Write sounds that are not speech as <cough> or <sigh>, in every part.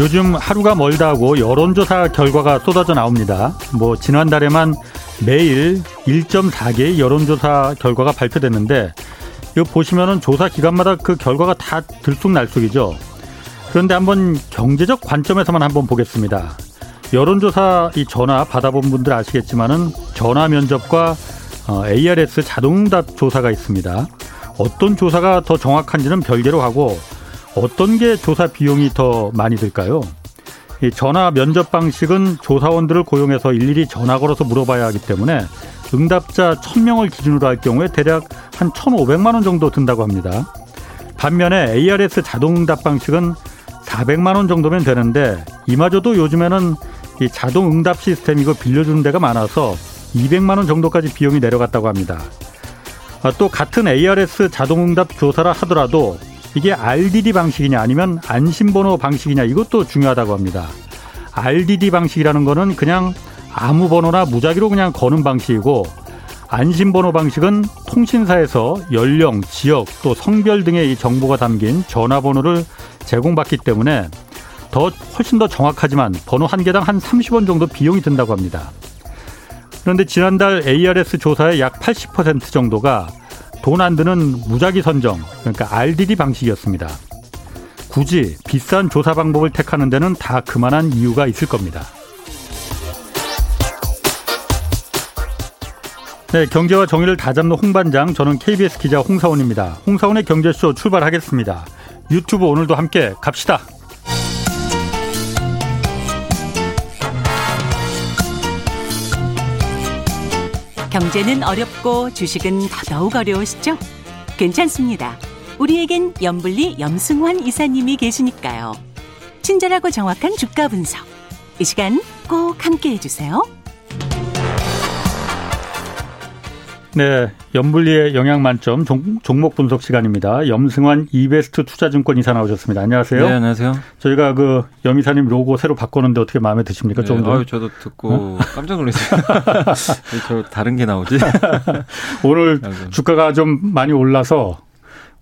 요즘 하루가 멀다 하고 여론조사 결과가 쏟아져 나옵니다. 뭐 지난달에만 매일 1.4개의 여론조사 결과가 발표됐는데 이거 보시면은 조사 기간마다 그 결과가 다 들쑥날쑥이죠. 그런데 한번 경제적 관점에서만 한번 보겠습니다. 여론조사 이 전화 받아본 분들 아시겠지만은 전화 면접과 어, ARS 자동응답 조사가 있습니다. 어떤 조사가 더 정확한지는 별개로 하고 어떤 게 조사 비용이 더 많이 들까요? 이 전화 면접 방식은 조사원들을 고용해서 일일이 전화 걸어서 물어봐야 하기 때문에 응답자 1000명을 기준으로 할 경우에 대략 한 1,500만 원 정도 든다고 합니다. 반면에 ARS 자동 응답 방식은 400만 원 정도면 되는데 이마저도 요즘에는 이 자동 응답 시스템 이거 빌려주는 데가 많아서 200만 원 정도까지 비용이 내려갔다고 합니다. 아, 또 같은 ARS 자동 응답 조사라 하더라도 이게 RDD 방식이냐 아니면 안심번호 방식이냐 이것도 중요하다고 합니다. RDD 방식이라는 거는 그냥 아무 번호나 무작위로 그냥 거는 방식이고 안심번호 방식은 통신사에서 연령, 지역 또 성별 등의 이 정보가 담긴 전화번호를 제공받기 때문에 더 훨씬 더 정확하지만 번호 한 개당 한 30원 정도 비용이 든다고 합니다. 그런데 지난달 ARS 조사의 약 80% 정도가 돈 안 드는 무작위 선정, 그러니까 RDD 방식이었습니다. 굳이 비싼 조사 방법을 택하는 데는 다 그만한 이유가 있을 겁니다. 네, 경제와 정의를 다잡는 홍반장, 저는 KBS 기자 홍사원입니다. 홍사원의 경제쇼 출발하겠습니다. 유튜브 오늘도 함께 갑시다. 경제는 어렵고 주식은 더더욱 어려우시죠? 괜찮습니다. 우리에겐 염불리 염승환 이사님이 계시니까요. 친절하고 정확한 주가 분석. 이 시간 꼭 함께 해주세요. 네, 염불리의 영양 만점 종, 목 분석 시간입니다. 염승환 이베스트 투자증권 이사 나오셨습니다. 안녕하세요. 네, 안녕하세요. 저희가 그 염 이사님 로고 새로 바꿨는데 어떻게 마음에 드십니까? 네, 좀 더. 아유, 저도 듣고 어? 깜짝 놀랐어요. <laughs> 저 다른 게 나오지? <laughs> 오늘 주가가 좀 많이 올라서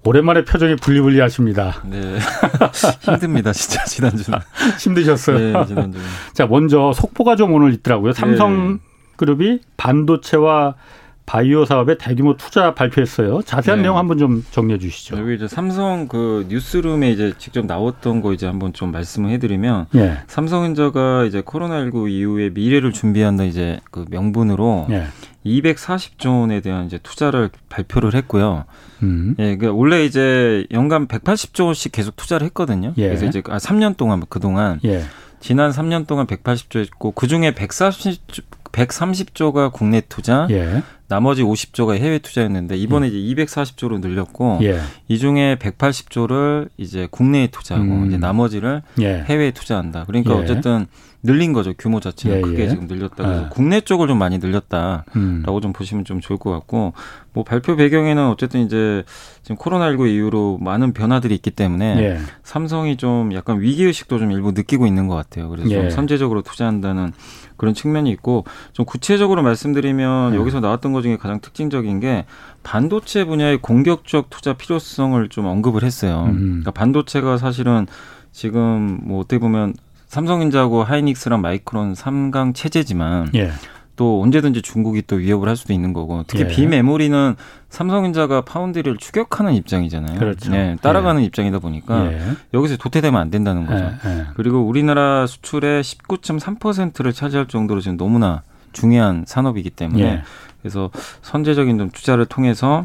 오랜만에 표정이 분리분리하십니다. 네. <laughs> 힘듭니다, 진짜, 지난주는. 힘드셨어요? 네, 지난주 자, 먼저 속보가 좀 오늘 있더라고요. 삼성그룹이 네. 반도체와 바이오 사업에 대규모 투자 발표했어요. 자세한 네. 내용 한번 좀 정리해 주시죠. 여기 이제 삼성 그 뉴스룸에 이제 직접 나왔던 거 이제 한번 좀 말씀을 해드리면 네. 삼성전자가 이제 코로나19 이후에 미래를 준비한다 이제 그 명분으로 네. 240조 원에 대한 이제 투자를 발표를 했고요. 음. 예, 그 원래 이제 연간 180조 원씩 계속 투자를 했거든요. 예. 그래서 이제 아 3년 동안 그 동안 예. 지난 3년 동안 180조 했고 그 중에 140 130조가 국내 투자, 예. 나머지 50조가 해외 투자였는데 이번에 음. 이제 240조로 늘렸고 예. 이 중에 180조를 이제 국내에 투자하고 음. 이제 나머지를 예. 해외에 투자한다. 그러니까 예. 어쨌든 늘린 거죠 규모 자체가 예, 크게 예. 지금 늘렸다. 그래서 아. 국내 쪽을 좀 많이 늘렸다라고 음. 좀 보시면 좀 좋을 것 같고 뭐 발표 배경에는 어쨌든 이제 지금 코로나19 이후로 많은 변화들이 있기 때문에 예. 삼성이 좀 약간 위기 의식도 좀 일부 느끼고 있는 것 같아요. 그래서 좀 선제적으로 투자한다는 그런 측면이 있고 좀 구체적으로 말씀드리면 네. 여기서 나왔던 것 중에 가장 특징적인 게 반도체 분야의 공격적 투자 필요성을 좀 언급을 했어요. 음. 그러니까 반도체가 사실은 지금 뭐 어떻게 보면 삼성전자하고 하이닉스랑 마이크론 3강 체제지만 예. 또 언제든지 중국이 또 위협을 할 수도 있는 거고 특히 예. 비메모리는 삼성전자가 파운드리를 추격하는 입장이잖아요. 그렇죠. 네, 따라가는 예. 입장이다 보니까 예. 여기서 도태되면 안 된다는 거죠. 예, 예. 그리고 우리나라 수출의 19.3%를 차지할 정도로 지금 너무나 중요한 산업이기 때문에 예. 그래서 선제적인 좀 투자를 통해서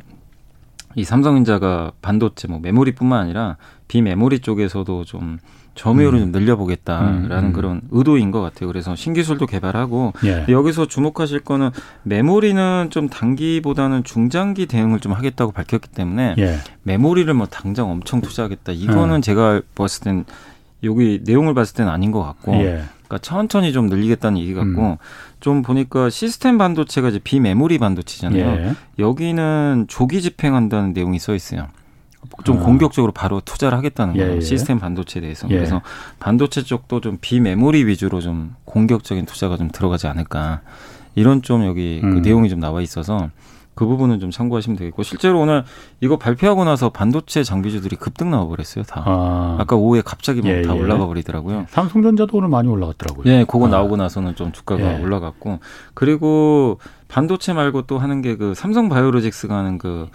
이 삼성전자가 반도체 뭐 메모리뿐만 아니라 비메모리 쪽에서도 좀 점유율을 음. 좀 늘려보겠다라는 음, 음. 그런 의도인 것 같아요. 그래서 신기술도 개발하고 예. 여기서 주목하실 거는 메모리는 좀 단기보다는 중장기 대응을 좀 하겠다고 밝혔기 때문에 예. 메모리를 뭐 당장 엄청 투자하겠다 이거는 음. 제가 봤을 땐 여기 내용을 봤을 때는 아닌 것 같고 예. 그러니까 천천히 좀 늘리겠다는 얘기 같고 음. 좀 보니까 시스템 반도체가 이제 비메모리 반도체잖아요. 예. 여기는 조기 집행한다는 내용이 써 있어요. 좀 아. 공격적으로 바로 투자를 하겠다는 거예요. 예, 예. 시스템 반도체에 대해서. 예. 그래서 반도체 쪽도 좀 비메모리 위주로 좀 공격적인 투자가 좀 들어가지 않을까. 이런 좀 여기 그 음. 그 내용이 좀 나와 있어서 그 부분은 좀 참고하시면 되겠고 실제로 오늘 이거 발표하고 나서 반도체 장비주들이 급등 나와 버렸어요 다. 아. 까 오후에 갑자기 예, 다 예. 올라가 버리더라고요. 삼성전자도 오늘 많이 올라갔더라고요. 네, 그거 아. 나오고 나서는 좀 주가가 예. 올라갔고 그리고 반도체 말고 또 하는 게 그 삼성 바이오로직스가 하는 그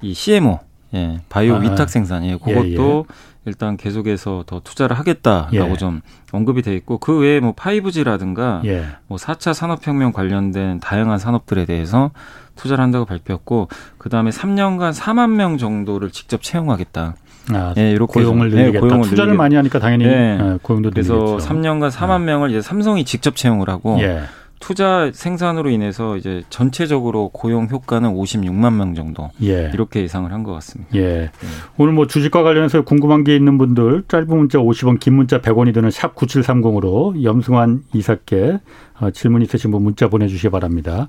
이 CMO 예, 바이오 아. 위탁 생산 예, 그것도 예, 일단 계속해서 더 투자를 하겠다라고 예. 좀 언급이 돼 있고 그 외에 뭐 5G라든가 예. 뭐 4차 산업혁명 관련된 다양한 산업들에 대해서 투자를 한다고 발표했고 그다음에 3년간 4만 명 정도를 직접 채용하겠다. 아, 예, 이렇게 고용을 늘리겠다. 네, 고용을 투자를 늘리겠다. 많이 하니까 당연히 네. 네 고용도 그래서 늘리겠죠. 3년간 4만 명을 이제 삼성이 직접 채용을 하고 예. 투자 생산으로 인해서 이제 전체적으로 고용 효과는 56만 명 정도 예. 이렇게 예상을 한 것 같습니다. 예. 네. 오늘 뭐 주식과 관련해서 궁금한 게 있는 분들 짧은 문자 50원, 긴 문자 100원이 드는 샵 9730으로 염승환 이사께 어, 질문 있으신 분 문자 보내주시기 바랍니다.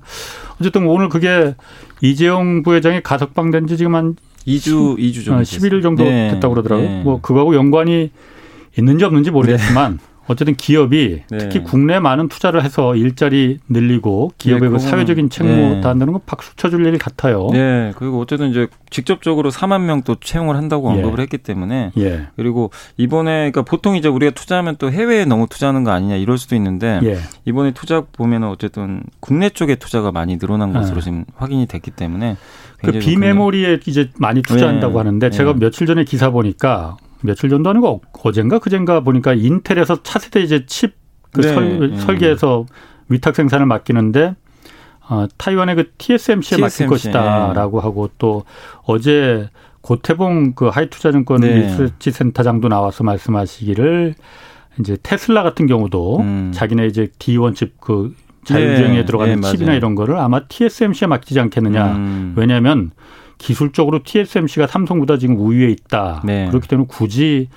어쨌든 오늘 그게 이재용 부회장이 가석방된 지 지금 한 2주 2주 정도 11일 정도 네. 됐다고 그러더라고요. 네. 뭐 그거하고 연관이 있는지 없는지 모르겠지만 네. 어쨌든 기업이 네. 특히 국내 많은 투자를 해서 일자리 늘리고 기업의 네, 그 사회적인 책무 네. 다한다는 건 박수 쳐줄 일 같아요. 네. 그리고 어쨌든 이제 직접적으로 4만 명 또 채용을 한다고 예. 언급을 했기 때문에 예. 그리고 이번에 그러니까 보통 이제 우리가 투자하면 또 해외에 너무 투자하는 거 아니냐 이럴 수도 있는데 예. 이번에 투자 보면은 어쨌든 국내 쪽에 투자가 많이 늘어난 것으로 아. 지금 확인이 됐기 때문에 그 비메모리에 이제 많이 투자한다고 네. 하는데 제가 네. 며칠 전에 기사 보니까 며칠 전도 아니고 어젠가 그젠가 보니까 인텔에서 차세대 이제 칩그 네. 설, 네. 설계해서 위탁 생산을 맡기는데 어, 타이완의 그 TSMC에 TSMC, 맡길 것이다라고 네. 하고 또 어제 고태봉 그 하이투자증권 네. 리서치 센터장도 나와서 말씀하시기를 이제 테슬라 같은 경우도 음. 자기네 이제 D1 칩그 자율주행에 네. 들어가는 네, 칩이나 이런 거를 아마 TSMC에 맡기지 않겠느냐. 음. 왜냐하면 기술적으로 TSMC가 삼성보다 지금 우위에 있다. 네. 그렇기 때문에 굳이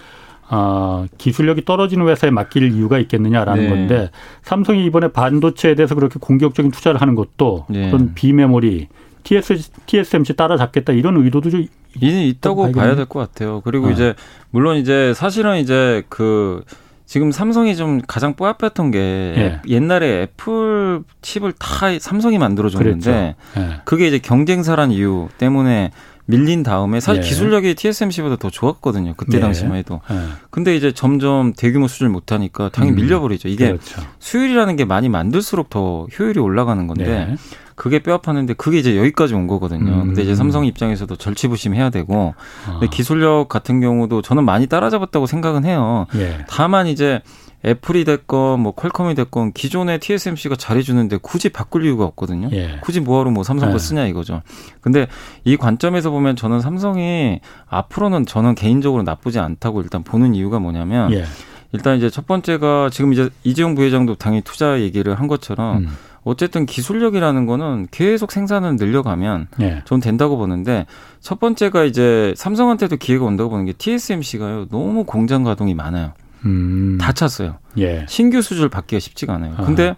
어, 기술력이 떨어지는 회사에 맡길 이유가 있겠느냐라는 네. 건데 삼성이 이번에 반도체에 대해서 그렇게 공격적인 투자를 하는 것도 네. 그런 비메모리 TS, TSMC 따라잡겠다 이런 의도도 좀 있다고 봐야 될 것 같아요. 그리고 어. 이제 물론 이제 사실은 이제 그 지금 삼성이 좀 가장 뽀얗했던 게 예. 옛날에 애플 칩을 다 삼성이 만들어줬는데 예. 그게 이제 경쟁사란 이유 때문에 밀린 다음에 사실 예. 기술력이 TSMC보다 더 좋았거든요. 그때 예. 당시만 해도. 예. 근데 이제 점점 대규모 수준을 못하니까 당연히 음. 밀려버리죠. 이게 그렇죠. 수율이라는 게 많이 만들수록 더 효율이 올라가는 건데 네. 그게 뼈아팠는데 그게 이제 여기까지 온 거거든요. 음. 근데 이제 삼성 입장에서도 절치부심해야 되고 아. 근데 기술력 같은 경우도 저는 많이 따라잡았다고 생각은 해요. 예. 다만 이제 애플이 됐건 뭐 퀄컴이 됐건 기존의 TSMC가 잘해주는데 굳이 바꿀 이유가 없거든요. 예. 굳이 뭐하러 뭐 삼성 거 예. 쓰냐 이거죠. 근데 이 관점에서 보면 저는 삼성이 앞으로는 저는 개인적으로 나쁘지 않다고 일단 보는 이유가 뭐냐면 예. 일단 이제 첫 번째가 지금 이제 이재용 부회장도 당연히 투자 얘기를 한 것처럼 음. 어쨌든 기술력이라는 거는 계속 생산을 늘려가면 예. 전 된다고 보는데 첫 번째가 이제 삼성한테도 기회가 온다고 보는 게 TSMC가요 너무 공장 가동이 많아요. 음. 다 찼어요. 예. 신규 수주를 받기가 쉽지가 않아요. 아. 근데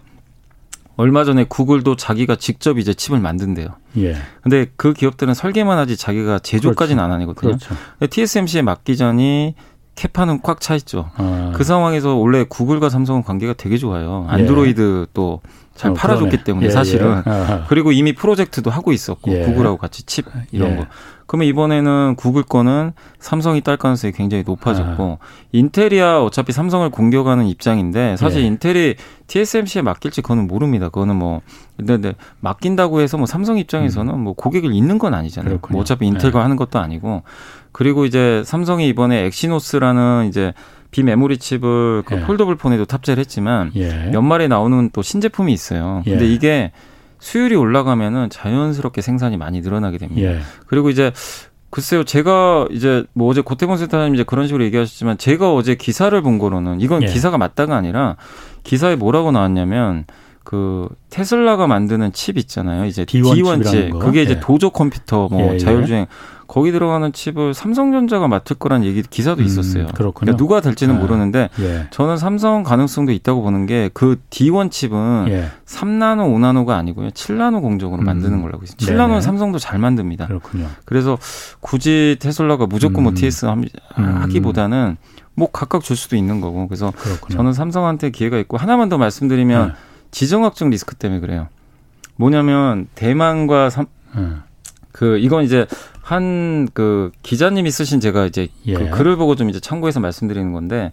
얼마 전에 구글도 자기가 직접 이제 칩을 만든대요. 예. 근데 그 기업들은 설계만 하지 자기가 제조까지는 그렇죠. 안 하거든요. 그렇죠. TSMC에 맡기자니 캐파는 꽉 차 있죠. 아. 그 상황에서 원래 구글과 삼성은 관계가 되게 좋아요. 예. 안드로이드 예. 또 잘 어, 팔아줬기 때문에 예, 사실은 예. 그리고 이미 프로젝트도 하고 있었고 예. 구글하고 같이 칩 이런 예. 거. 그러면 이번에는 구글 거는 삼성이 딸 가능성이 굉장히 높아졌고 아. 인텔이야 어차피 삼성을 공격하는 입장인데 사실 예. 인텔이 TSMC에 맡길지 그거는 모릅니다. 그거는 뭐 근데 맡긴다고 해서 뭐 삼성 입장에서는 음. 뭐 고객을 잃는 건 아니잖아요. 뭐 어차피 인텔과 예. 하는 것도 아니고 그리고 이제 삼성이 이번에 엑시노스라는 이제 비메모리 칩을 그 예. 폴더블 폰에도 탑재를 했지만 예. 연말에 나오는 또 신제품이 있어요. 근데 예. 이게 수율이 올라가면은 자연스럽게 생산이 많이 늘어나게 됩니다. 예. 그리고 이제 글쎄요, 제가 이제 뭐 어제 고태곤 센터장님 이제 그런 식으로 얘기하셨지만 제가 어제 기사를 본 거로는 이건 예. 기사가 맞다가 아니라 기사에 뭐라고 나왔냐면 그 테슬라가 만드는 칩 있잖아요. 이제 D1, D1 칩. 그게 이제 예. 도조 컴퓨터 뭐 예, 예. 자율주행 거기 들어가는 칩을 삼성전자가 맡을 거란 얘기 기사도 음, 있었어요. 음, 그렇군요. 그러니까 누가 될지는 네. 모르는데 예. 저는 삼성 가능성도 있다고 보는 게 그 D1 칩은 예. 3나노, 5나노가 아니고요. 7나노 공정으로 음. 만드는 걸로 알고 있어요. 7나노는 네네. 삼성도 잘 만듭니다. 그렇군요. 그래서 굳이 테슬라가 무조건 뭐 음. TS 음. 하기보다는 뭐 각각 줄 수도 있는 거고. 그래서 그렇군요. 저는 삼성한테 기회가 있고 하나만 더 말씀드리면 네. 지정학적 리스크 때문에 그래요. 뭐냐면 대만과 삼, 음. 그 이건 이제 한 그 기자님이 쓰신 제가 이제 그 예. 그 글을 보고 좀 이제 참고해서 말씀드리는 건데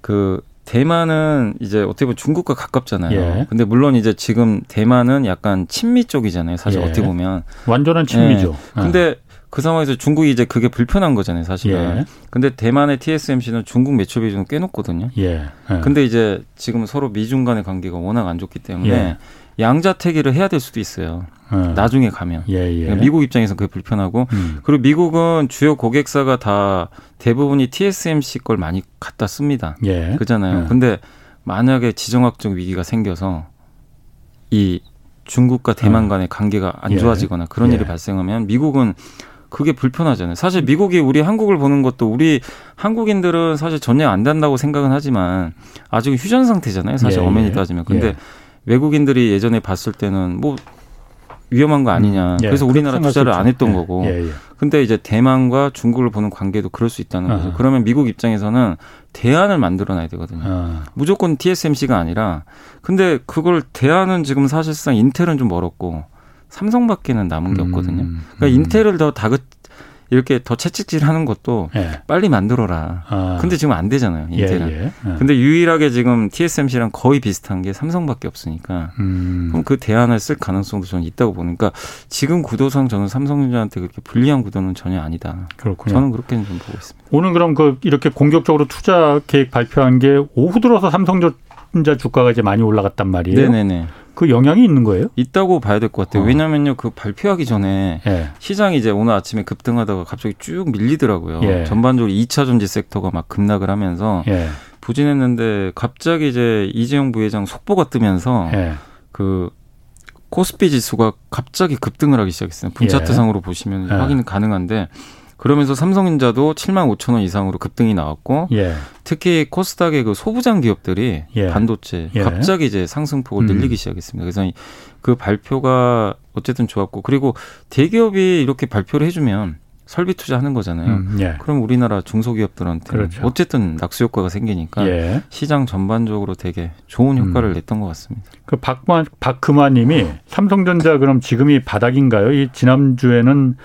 그 대만은 이제 어떻게 보면 중국과 가깝잖아요. 예. 근데 물론 이제 지금 대만은 약간 친미 쪽이잖아요. 사실 예. 어떻게 보면 완전한 친미죠. 예. 근데 그 상황에서 중국이 이제 그게 불편한 거잖아요, 사실은. 예. 근데 대만의 TSMC는 중국 매출 비중을 꽤 높거든요. 예. 예. 근데 이제 지금 서로 미중 간의 관계가 워낙 안 좋기 때문에 예. 양자택일을 해야 될 수도 있어요. 어. 나중에 가면. 예, 예. 그러니까 미국 입장에서 그게 불편하고 음. 그리고 미국은 주요 고객사가 다 대부분이 TSMC 걸 많이 갖다 씁니다. 예. 그잖아요. 예. 근데 만약에 지정학적 위기가 생겨서 이 중국과 대만 어. 간의 관계가 안 예. 좋아지거나 그런 일이 발생하면 미국은 그게 불편하잖아요. 사실 미국이 우리 한국을 보는 것도 우리 한국인들은 사실 전혀 안 된다고 생각은 하지만 아직 휴전 상태잖아요. 사실 예, 엄연히 따지면. 근데 예. 외국인들이 예전에 봤을 때는 뭐 위험한 거 아니냐. 음, 예, 그래서 우리나라 투자를 안 했던 예, 거고. 예, 예. 근데 이제 대만과 중국을 보는 관계도 그럴 수 있다는 거죠. 아. 그러면 미국 입장에서는 대안을 만들어 놔야 되거든요. 아. 무조건 TSMC가 아니라 근데 그걸 대안은 지금 사실상 인텔은 좀 멀었고 삼성밖에는 남은 게 음, 없거든요. 그러니까 음. 인텔을 더 다긋 이렇게 더 채찍질 하는 것도 예. 빨리 만들어라. 아. 근데 지금 안 되잖아요. 예, 인텔은. 예, 예. 근데 유일하게 지금 TSMC랑 거의 비슷한 게 삼성밖에 없으니까 음. 그럼 그 대안을 쓸 가능성도 저는 있다고 보니까 지금 구도상 저는 삼성전자한테 그렇게 불리한 구도는 전혀 아니다. 그렇군요. 저는 그렇게는 좀 보고 있습니다. 오늘 그럼 그 이렇게 공격적으로 투자 계획 발표한 게 오후 들어서 삼성전자 주가가 이제 많이 올라갔단 말이에요. 네네네. 그 영향이 있는 거예요? 있다고 봐야 될 것 같아요. 어. 왜냐면요, 그 발표하기 전에 예. 시장이 이제 오늘 아침에 급등하다가 갑자기 쭉 밀리더라고요. 예. 전반적으로 2차 전지 섹터가 막 급락을 하면서 예. 부진했는데 갑자기 이제 이재용 부회장 속보가 뜨면서 예. 그 코스피 지수가 갑자기 급등을 하기 시작했어요. 분차트상으로 예. 보시면 예. 확인 가능한데 그러면서 삼성전자도 7만 5천 원 이상으로 급등이 나왔고 예. 특히 코스닥의 그 소부장 기업들이 예. 반도체 예. 갑자기 이제 상승폭을 음. 늘리기 시작했습니다. 그래서 그 발표가 어쨌든 좋았고 그리고 대기업이 이렇게 발표를 해주면 설비 투자하는 거잖아요. 음, 예. 그럼 우리나라 중소기업들한테 그렇죠. 어쨌든 낙수 효과가 생기니까 예. 시장 전반적으로 되게 좋은 효과를 음. 냈던 것 같습니다. 그 박만 박금화님이 삼성전자 그럼 지금이 바닥인가요? 이 지난 주에는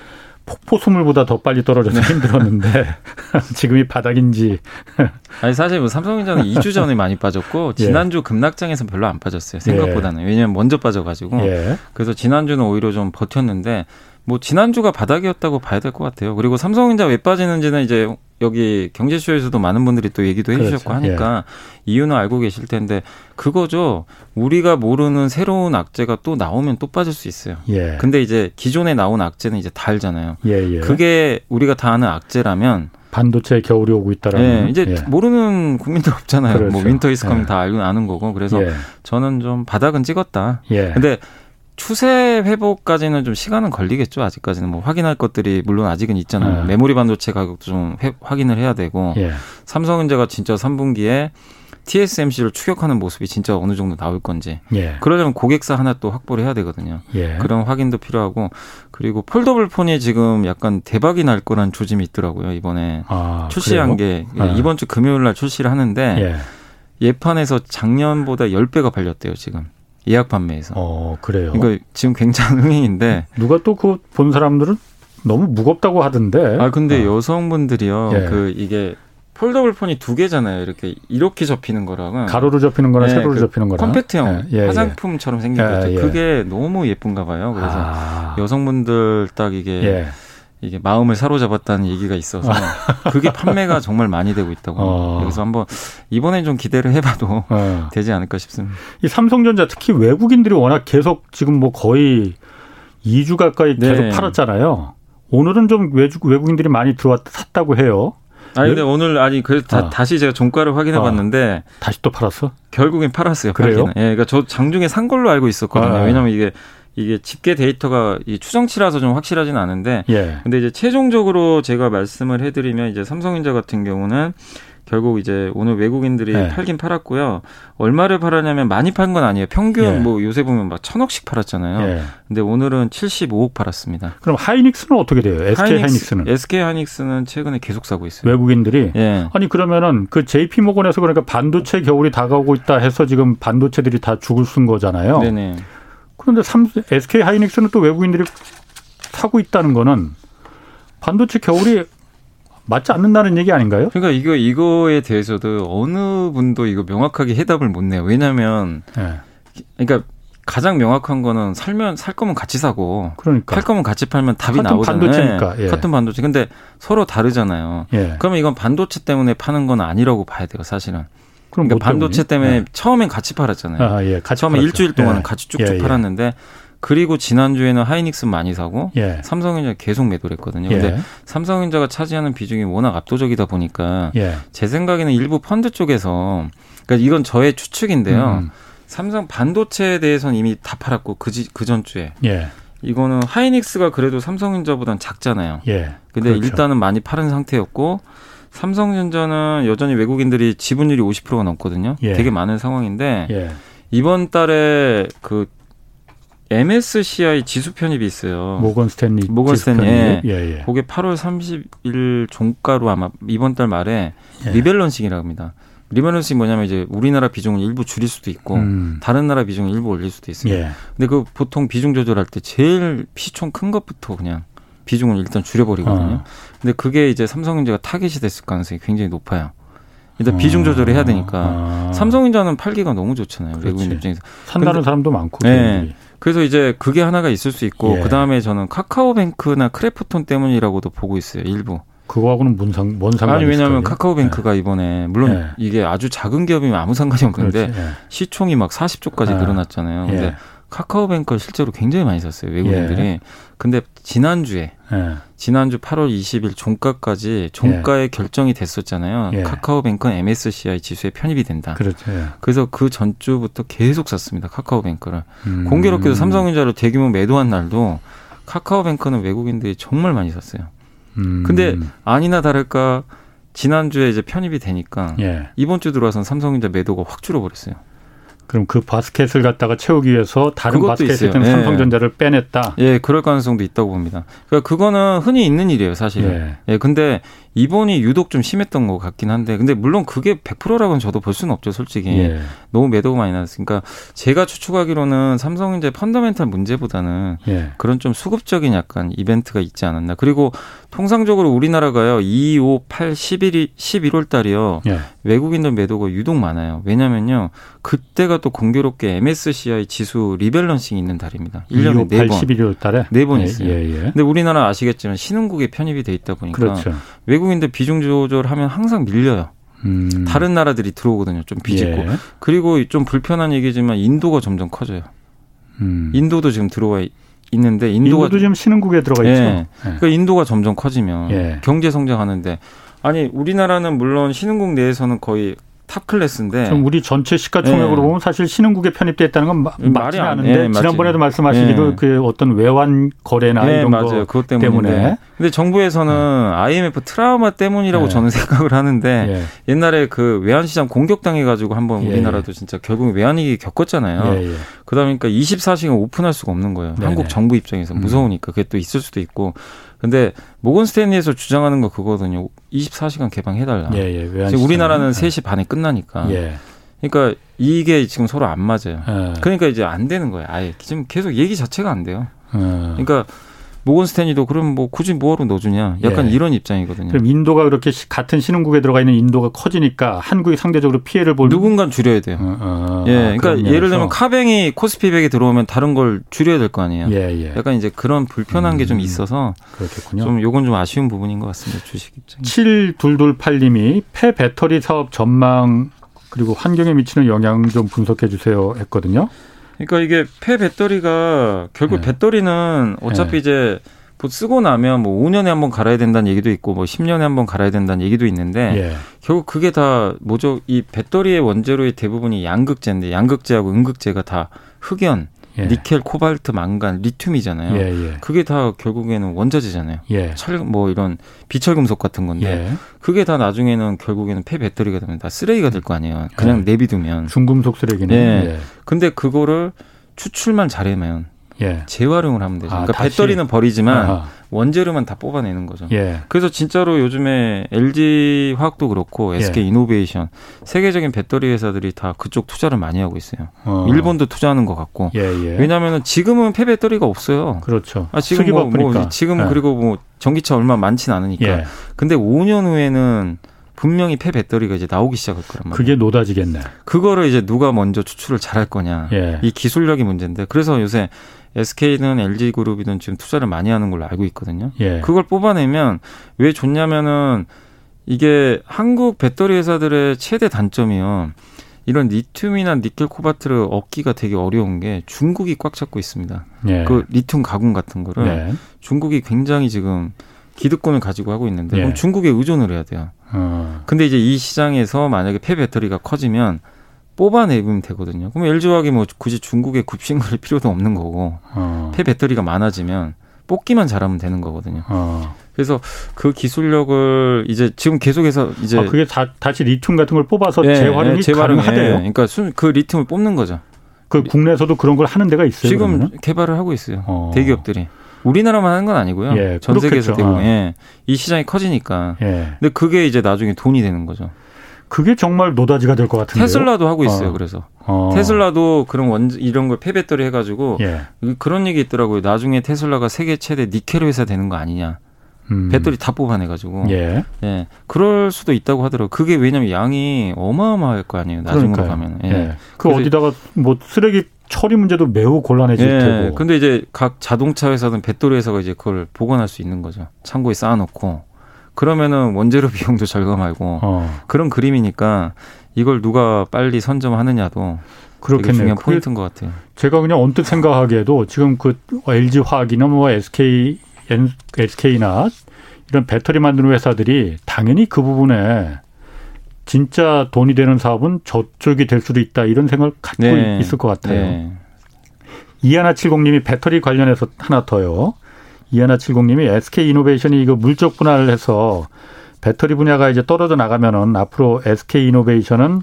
폭포수물보다 더 빨리 떨어져서 네. 힘들었는데 <laughs> 지금이 바닥인지. <laughs> 아니 사실 뭐 삼성전자는 <laughs> 2주 전에 많이 빠졌고 예. 지난주 급락장에서 별로 안 빠졌어요. 생각보다는. 예. 왜냐하면 먼저 빠져가지고. 예. 그래서 지난주는 오히려 좀 버텼는데 뭐 지난주가 바닥이었다고 봐야 될 것 같아요. 그리고 삼성전자 왜 빠지는지는 이제 여기 경제쇼에서도 많은 분들이 또 얘기도 해주셨고 그렇죠. 하니까 예. 이유는 알고 계실 텐데 그거죠. 우리가 모르는 새로운 악재가 또 나오면 또 빠질 수 있어요. 예. 근데 이제 기존에 나온 악재는 이제 다 알잖아요. 예, 예. 그게 우리가 다 아는 악재라면 반도체 겨울이 오고 있다라는. 예, 이제 예. 모르는 국민들 없잖아요. 뭐 그렇죠. 뭐 winter is coming 예. 다 알고 아는 거고. 그래서 예. 저는 좀 바닥은 찍었다. 예. 근데 추세 회복까지는 좀 시간은 걸리겠죠. 아직까지는 뭐 확인할 것들이 물론 아직은 있잖아요. 네. 메모리 반도체 가격도 좀 회, 확인을 해야 되고 예. 삼성전자가 진짜 3분기에 TSMC를 추격하는 모습이 진짜 어느 정도 나올 건지. 예. 그러려면 고객사 하나 또 확보를 해야 되거든요. 예. 그런 확인도 필요하고 그리고 폴더블 폰이 지금 약간 대박이 날 거란 조짐이 있더라고요. 이번에 아, 출시한 그래요? 게 아. 이번 주 금요일 날 출시를 하는데 예. 예판에서 작년보다 10배가 팔렸대요, 지금. 예약 판매에서. 어, 그래요. 그러니까 지금 굉장한 흥행인데 누가 또 그 본 사람들은 너무 무겁다고 하던데. 아, 근데 어. 여성분들이요. 예. 그 이게 폴더블 폰이 두 개잖아요. 이렇게 이렇게 접히는 거랑은 가로로 접히는 거랑 네, 세로로 그 접히는 거랑 컴팩트형 예, 예, 화장품처럼 생긴 예, 거죠. 예. 그게 너무 예쁜가 봐요. 그래서 아. 여성분들 딱 이게 예. 이게 마음을 사로잡았다는 얘기가 있어서 <laughs> 그게 판매가 정말 많이 되고 있다고 어. 그래서 한번 이번엔 좀 기대를 해봐도 어. <laughs> 되지 않을까 싶습니다. 이 삼성전자 특히 외국인들이 워낙 계속 지금 뭐 거의 2주 가까이 계속 네. 팔았잖아요. 오늘은 좀 외국 외국인들이 많이 들어왔 샀다고 해요. 아니 근데 오늘 아니 그 어. 다시 제가 종가를 확인해 봤는데 어. 다시 또 팔았어? 결국엔 팔았어요. 그래요? 팔기는. 예, 그러니까 저 장중에 산 걸로 알고 있었거든요. 아. 왜냐면 이게 이게 집계 데이터가 이 추정치라서 좀 확실하지는 않은데 예. 근데 이제 최종적으로 제가 말씀을 해드리면 이제 삼성전자 같은 경우는 결국 이제 오늘 외국인들이 네. 팔긴 팔았고요. 얼마를 팔았냐면 많이 판 건 아니에요. 평균 예. 뭐 요새 보면 막 천억씩 팔았잖아요. 예. 근데 오늘은 75억 팔았습니다. 그럼 하이닉스는 어떻게 돼요? SK 하이닉스, 는 SK 하이닉스는 최근에 계속 사고 있어요. 외국인들이? 예. 아니 그러면은 그 JP 모건에서 그러니까 반도체 겨울이 다가오고 있다 해서 지금 반도체들이 다 죽을 쓴 거잖아요. 네네. 그런데 삼, SK 하이닉스는 또 외국인들이 타고 있다는 거는 반도체 겨울이 맞지 않는다는 얘기 아닌가요? 그러니까 이거 이거에 대해서도 어느 분도 이거 명확하게 해답을 못 내요. 왜냐하면 네. 그러니까 가장 명확한 거는 살면 살 거면 같이 사고 그러니까. 팔 거면 같이 팔면 답이 같은 나오잖아요. 반도체니까. 예. 같은 반도체. 근데 서로 다르잖아요. 예. 그러면 이건 반도체 때문에 파는 건 아니라고 봐야 돼요, 사실은. 그럼 그러니까 뭐 반도체 때문에 예. 처음엔 같이 팔았잖아요. 아, 예. 같이 처음에 팔았죠. 일주일 동안은 예. 같이 쭉쭉 예, 팔았는데 그리고 지난주에는 하이닉스 많이 사고 예. 삼성전자 계속 매도를 했거든요. 근데 예. 삼성전자가 차지하는 비중이 워낙 압도적이다 보니까 예. 제 생각에는 일부 펀드 쪽에서 그러니까 이건 저의 추측인데요. 음. 삼성 반도체에 대해서는 이미 다 팔았고 그, 그 전주에 예. 이거는 하이닉스가 그래도 삼성전자보다는 작잖아요. 예. 근데 그렇죠. 일단은 많이 팔은 상태였고 삼성전자는 여전히 외국인들이 지분율이 50%가 넘거든요. 예. 되게 많은 상황인데 예. 이번 달에 그 MSCI 지수 편입이 있어요. 모건 스탠리. 모건 스탠리. 예, 예. 그게 8월 30일 종가로 아마 이번 달 말에 예. rebalancing이라고 합니다. rebalancing 뭐냐면 이제 우리나라 비중을 일부 줄일 수도 있고 음. 다른 나라 비중을 일부 올릴 수도 있어요. 예. 근데 그 보통 비중 조절할 때 제일 시총 큰 것부터 그냥 비중을 일단 줄여버리거든요. 어. 근데 그게 이제 삼성전자가 타겟이 됐을 가능성이 굉장히 높아요. 일단 어. 비중 조절을 해야 되니까 어. 삼성전자는 팔기가 너무 좋잖아요. 외국인 입장에서 산다는 사람도 많고. 네. 그래서 이제 그게 하나가 있을 수 있고 예. 그 다음에 저는 카카오뱅크나 크래프톤 때문이라고도 보고 있어요. 일부. 그거하고는 뭔, 상, 뭔 상관이 아니 왜냐하면 카카오뱅크가 네. 이번에 물론 네. 이게 아주 작은 기업이면 아무 상관이 없는데 네. 시총이 막 40조까지 늘어났잖아요. 근데 카카오뱅크를 실제로 굉장히 많이 샀어요 외국인들이. 예. 근데 지난주에 예. 지난주 8월 20일 종가까지 종가에 예. 결정이 됐었잖아요. 예. 카카오뱅크는 MSCI 지수에 편입이 된다. 그렇죠. 예. 그래서 그 전주부터 계속 샀습니다. 카카오뱅크를. 음. 공교롭게도 삼성전자를 대규모 매도한 날도 카카오뱅크는 외국인들이 정말 많이 샀어요. 음. 근데 아니나 다를까 지난주에 이제 편입이 되니까 예. 이번 주 들어와선 삼성전자 매도가 확 줄어버렸어요. 그럼 그 바스켓을 갖다가 채우기 위해서 다른 바스켓에 있는 예. 삼성전자를 빼냈다. 예, 그럴 가능성도 있다고 봅니다. 그러니까 그거는 흔히 있는 일이에요, 사실. 예. 예, 근데 이번이 유독 좀 심했던 것 같긴 한데, 근데 물론 그게 100%라고는 저도 볼 수는 없죠, 솔직히. 예. 너무 매도가 많이 나왔으니까 제가 추측하기로는 삼성전자 펀더멘탈 문제보다는 예. 그런 좀 수급적인 약간 이벤트가 있지 않았나. 그리고 통상적으로 우리나라가요, 2, 5, 8, 11, 11월 달이요, 예. 외국인들 매도가 유독 많아요. 왜냐면요, 그때가 또 공교롭게 MSCI 지수 리밸런싱이 있는 달입니다. 1년에 4번. 11월 달에? 4번 예, 있어요. 예, 예. 근데 우리나라 아시겠지만 신흥국에 편입이 돼 있다 보니까 그렇죠. 외국 외국인들 비중 조절하면 항상 밀려요. 음. 다른 나라들이 들어오거든요. 좀 비집고. 예. 그리고 좀 불편한 얘기지만 인도가 점점 커져요. 음. 인도도 지금 들어와 있는데 인도가 인도도 지금 신흥국에 들어가 있죠. 예. 예. 그러니까 인도가 점점 커지면 예. 경제 성장하는데 아니 우리나라는 물론 신흥국 내에서는 거의 top class인데. 그럼 우리 전체 시가총액으로 네. 보면 사실 신흥국에 편입됐다는 건 마, 맞지 않은데 네, 지난번에도 말씀하시기도 네. 그 어떤 외환 거래나 네, 이런 맞아요. 거 그것 때문에. 때문에. 근데 정부에서는 IMF 트라우마 때문이라고 네. 저는 <laughs> 생각을 하는데 예. 옛날에 그 외환 시장 공격당해 가지고 한번 예. 우리나라도 진짜 결국 외환위기 겪었잖아요. 예, 예. 그러다 보니까 24시간 오픈할 수가 없는 거예요. 네네. 한국 정부 입장에서 음. 무서우니까 그게 또 있을 수도 있고. 근데 모건 스탠리에서 주장하는 거 그거거든요. 24시간 개방해달라. 예, 예. 지금 우리나라는 예. 3시 반에 끝나니까. 예. 그러니까 이게 지금 서로 안 맞아요. 예. 그러니까 이제 안 되는 거예요. 아예 지금 계속 얘기 자체가 안 돼요. 예. 그러니까 모건 스탠리도 그럼 뭐 굳이 뭐하러 넣어주냐 약간 예. 이런 입장이거든요. 그럼 인도가 그렇게 같은 신흥국에 들어가 있는 인도가 커지니까 한국이 상대적으로 피해를 볼 누군가 줄여야 돼요. 어, 어, 예, 그러니까 예를 들면 카뱅이 코스피백에 들어오면 다른 걸 줄여야 될 거 아니에요. 예, 예. 약간 이제 그런 불편한 음, 게좀 있어서 그렇겠군요. 좀 요건 좀 아쉬운 부분인 것 같습니다. 주식 입장. 7228님이 폐 배터리 사업 전망 그리고 환경에 미치는 영향 좀 분석해 주세요 했거든요. 그러니까 이게 폐 배터리가 결국 네. 배터리는 어차피 네. 이제 뭐 쓰고 나면 뭐 5년에 한 번 갈아야 된다는 얘기도 있고 뭐 10년에 한 번 갈아야 된다는 얘기도 있는데 예. 결국 그게 다 뭐죠? 이 배터리의 원재료의 대부분이 양극재인데 양극재하고 음극재가 다 흑연 예. 니켈, 코발트, 망간, 리튬이잖아요. 예, 예. 그게 다 결국에는 원자재잖아요. 예. 철, 뭐 이런 비철금속 같은 건데 예. 그게 다 나중에는 결국에는 폐 배터리가 되면 다 쓰레기가 될 거 아니에요. 그냥 예. 내비두면 중금속 쓰레기는. 예. 근데 그거를 추출만 잘하면 예. 재활용을 하면 되죠. 아, 그러니까 다시. 배터리는 버리지만 아하. 원재료만 다 뽑아내는 거죠. 예. 그래서 진짜로 요즘에 LG 화학도 그렇고 SK 예. 이노베이션 세계적인 배터리 회사들이 다 그쪽 투자를 많이 하고 있어요. 어. 일본도 투자하는 것 같고. 예, 예. 왜냐하면 지금은 폐배터리가 없어요. 그렇죠. 아, 지금 뭐, 뭐, 지금 예. 그리고 뭐 전기차 얼마 많지는 않으니까. 예. 근데 5년 후에는 분명히 폐 배터리가 이제 나오기 시작할 거란 말이에요. 그게 노다지겠네. 그거를 이제 누가 먼저 추출을 잘할 거냐. 예. 이 기술력이 문제인데 그래서 요새 SK는 LG그룹이든 지금 투자를 많이 하는 걸로 알고 있거든요. 예. 그걸 뽑아내면 왜 좋냐면은 이게 한국 배터리 회사들의 최대 단점이요. 이런 리튬이나 니켈 코바트를 얻기가 되게 어려운 게 중국이 꽉 잡고 있습니다. 예. 그 리튬 가공 같은 거를 예. 중국이 굉장히 지금 기득권을 가지고 하고 있는데 예. 그럼 중국에 의존을 해야 돼요. 어. 근데 이제 이 시장에서 만약에 폐배터리가 커지면 뽑아내면 되거든요. 그럼 LG화학이 뭐 굳이 중국에 굽신 걸 <laughs> 필요도 없는 거고 어. 폐배터리가 많아지면 뽑기만 잘하면 되는 거거든요. 어. 그래서 그 기술력을 이제 지금 계속해서 이제 아, 그게 다, 다시 리튬 같은 걸 뽑아서 예, 재활용이 예, 재활용, 가능하대요. 예, 그러니까 순, 그 리튬을 뽑는 거죠. 그 국내에서도 그런 걸 하는 데가 있어요. 지금 그러면 개발을 하고 있어요. 어. 대기업들이. 우리나라만 하는 건 아니고요. 예, 전 세계에서 되고 예. 이 시장이 커지니까. 예. 근데 그게 이제 나중에 돈이 되는 거죠. 그게 정말 노다지가 될 것 같은데요. 테슬라도 하고 있어요. 어. 그래서 어. 테슬라도 그런 원 이런 걸 폐배터리 해가지고 예. 그런 얘기 있더라고요. 나중에 테슬라가 세계 최대 니켈 회사 되는 거 아니냐. 음. 배터리 다 뽑아내가지고 예. 예. 그럴 수도 있다고 하더라고. 요 그게 왜냐면 양이 어마어마할 거 아니에요. 나중으로 가면. 예. 예. 그 어디다가 뭐 쓰레기 처리 문제도 매우 곤란해질 예. 테고. 근데 이제 각 자동차 회사든 배터리 회사가 이제 그걸 보관할 수 있는 거죠. 창고에 쌓아놓고 그러면은 원재료 <laughs> 비용도 절감하고 어. 그런 그림이니까 이걸 누가 빨리 선점하느냐도 그렇겠네요. 중요한 포인트인 것 같아요. 제가 그냥 언뜻 생각하기에도 지금 그 LG 화학이나 뭐 SK SK나 이런 배터리 만드는 회사들이 당연히 그 부분에 진짜 돈이 되는 사업은 저쪽이 될 수도 있다 이런 생각을 갖고 네. 있을 것 같아요. 네. 이하나 칠공님이 배터리 관련해서 하나 더요. 이하나 칠공님이 SK 이노베이션이 이거 물적 분할을 해서 배터리 분야가 이제 떨어져 나가면은 앞으로 SK 이노베이션은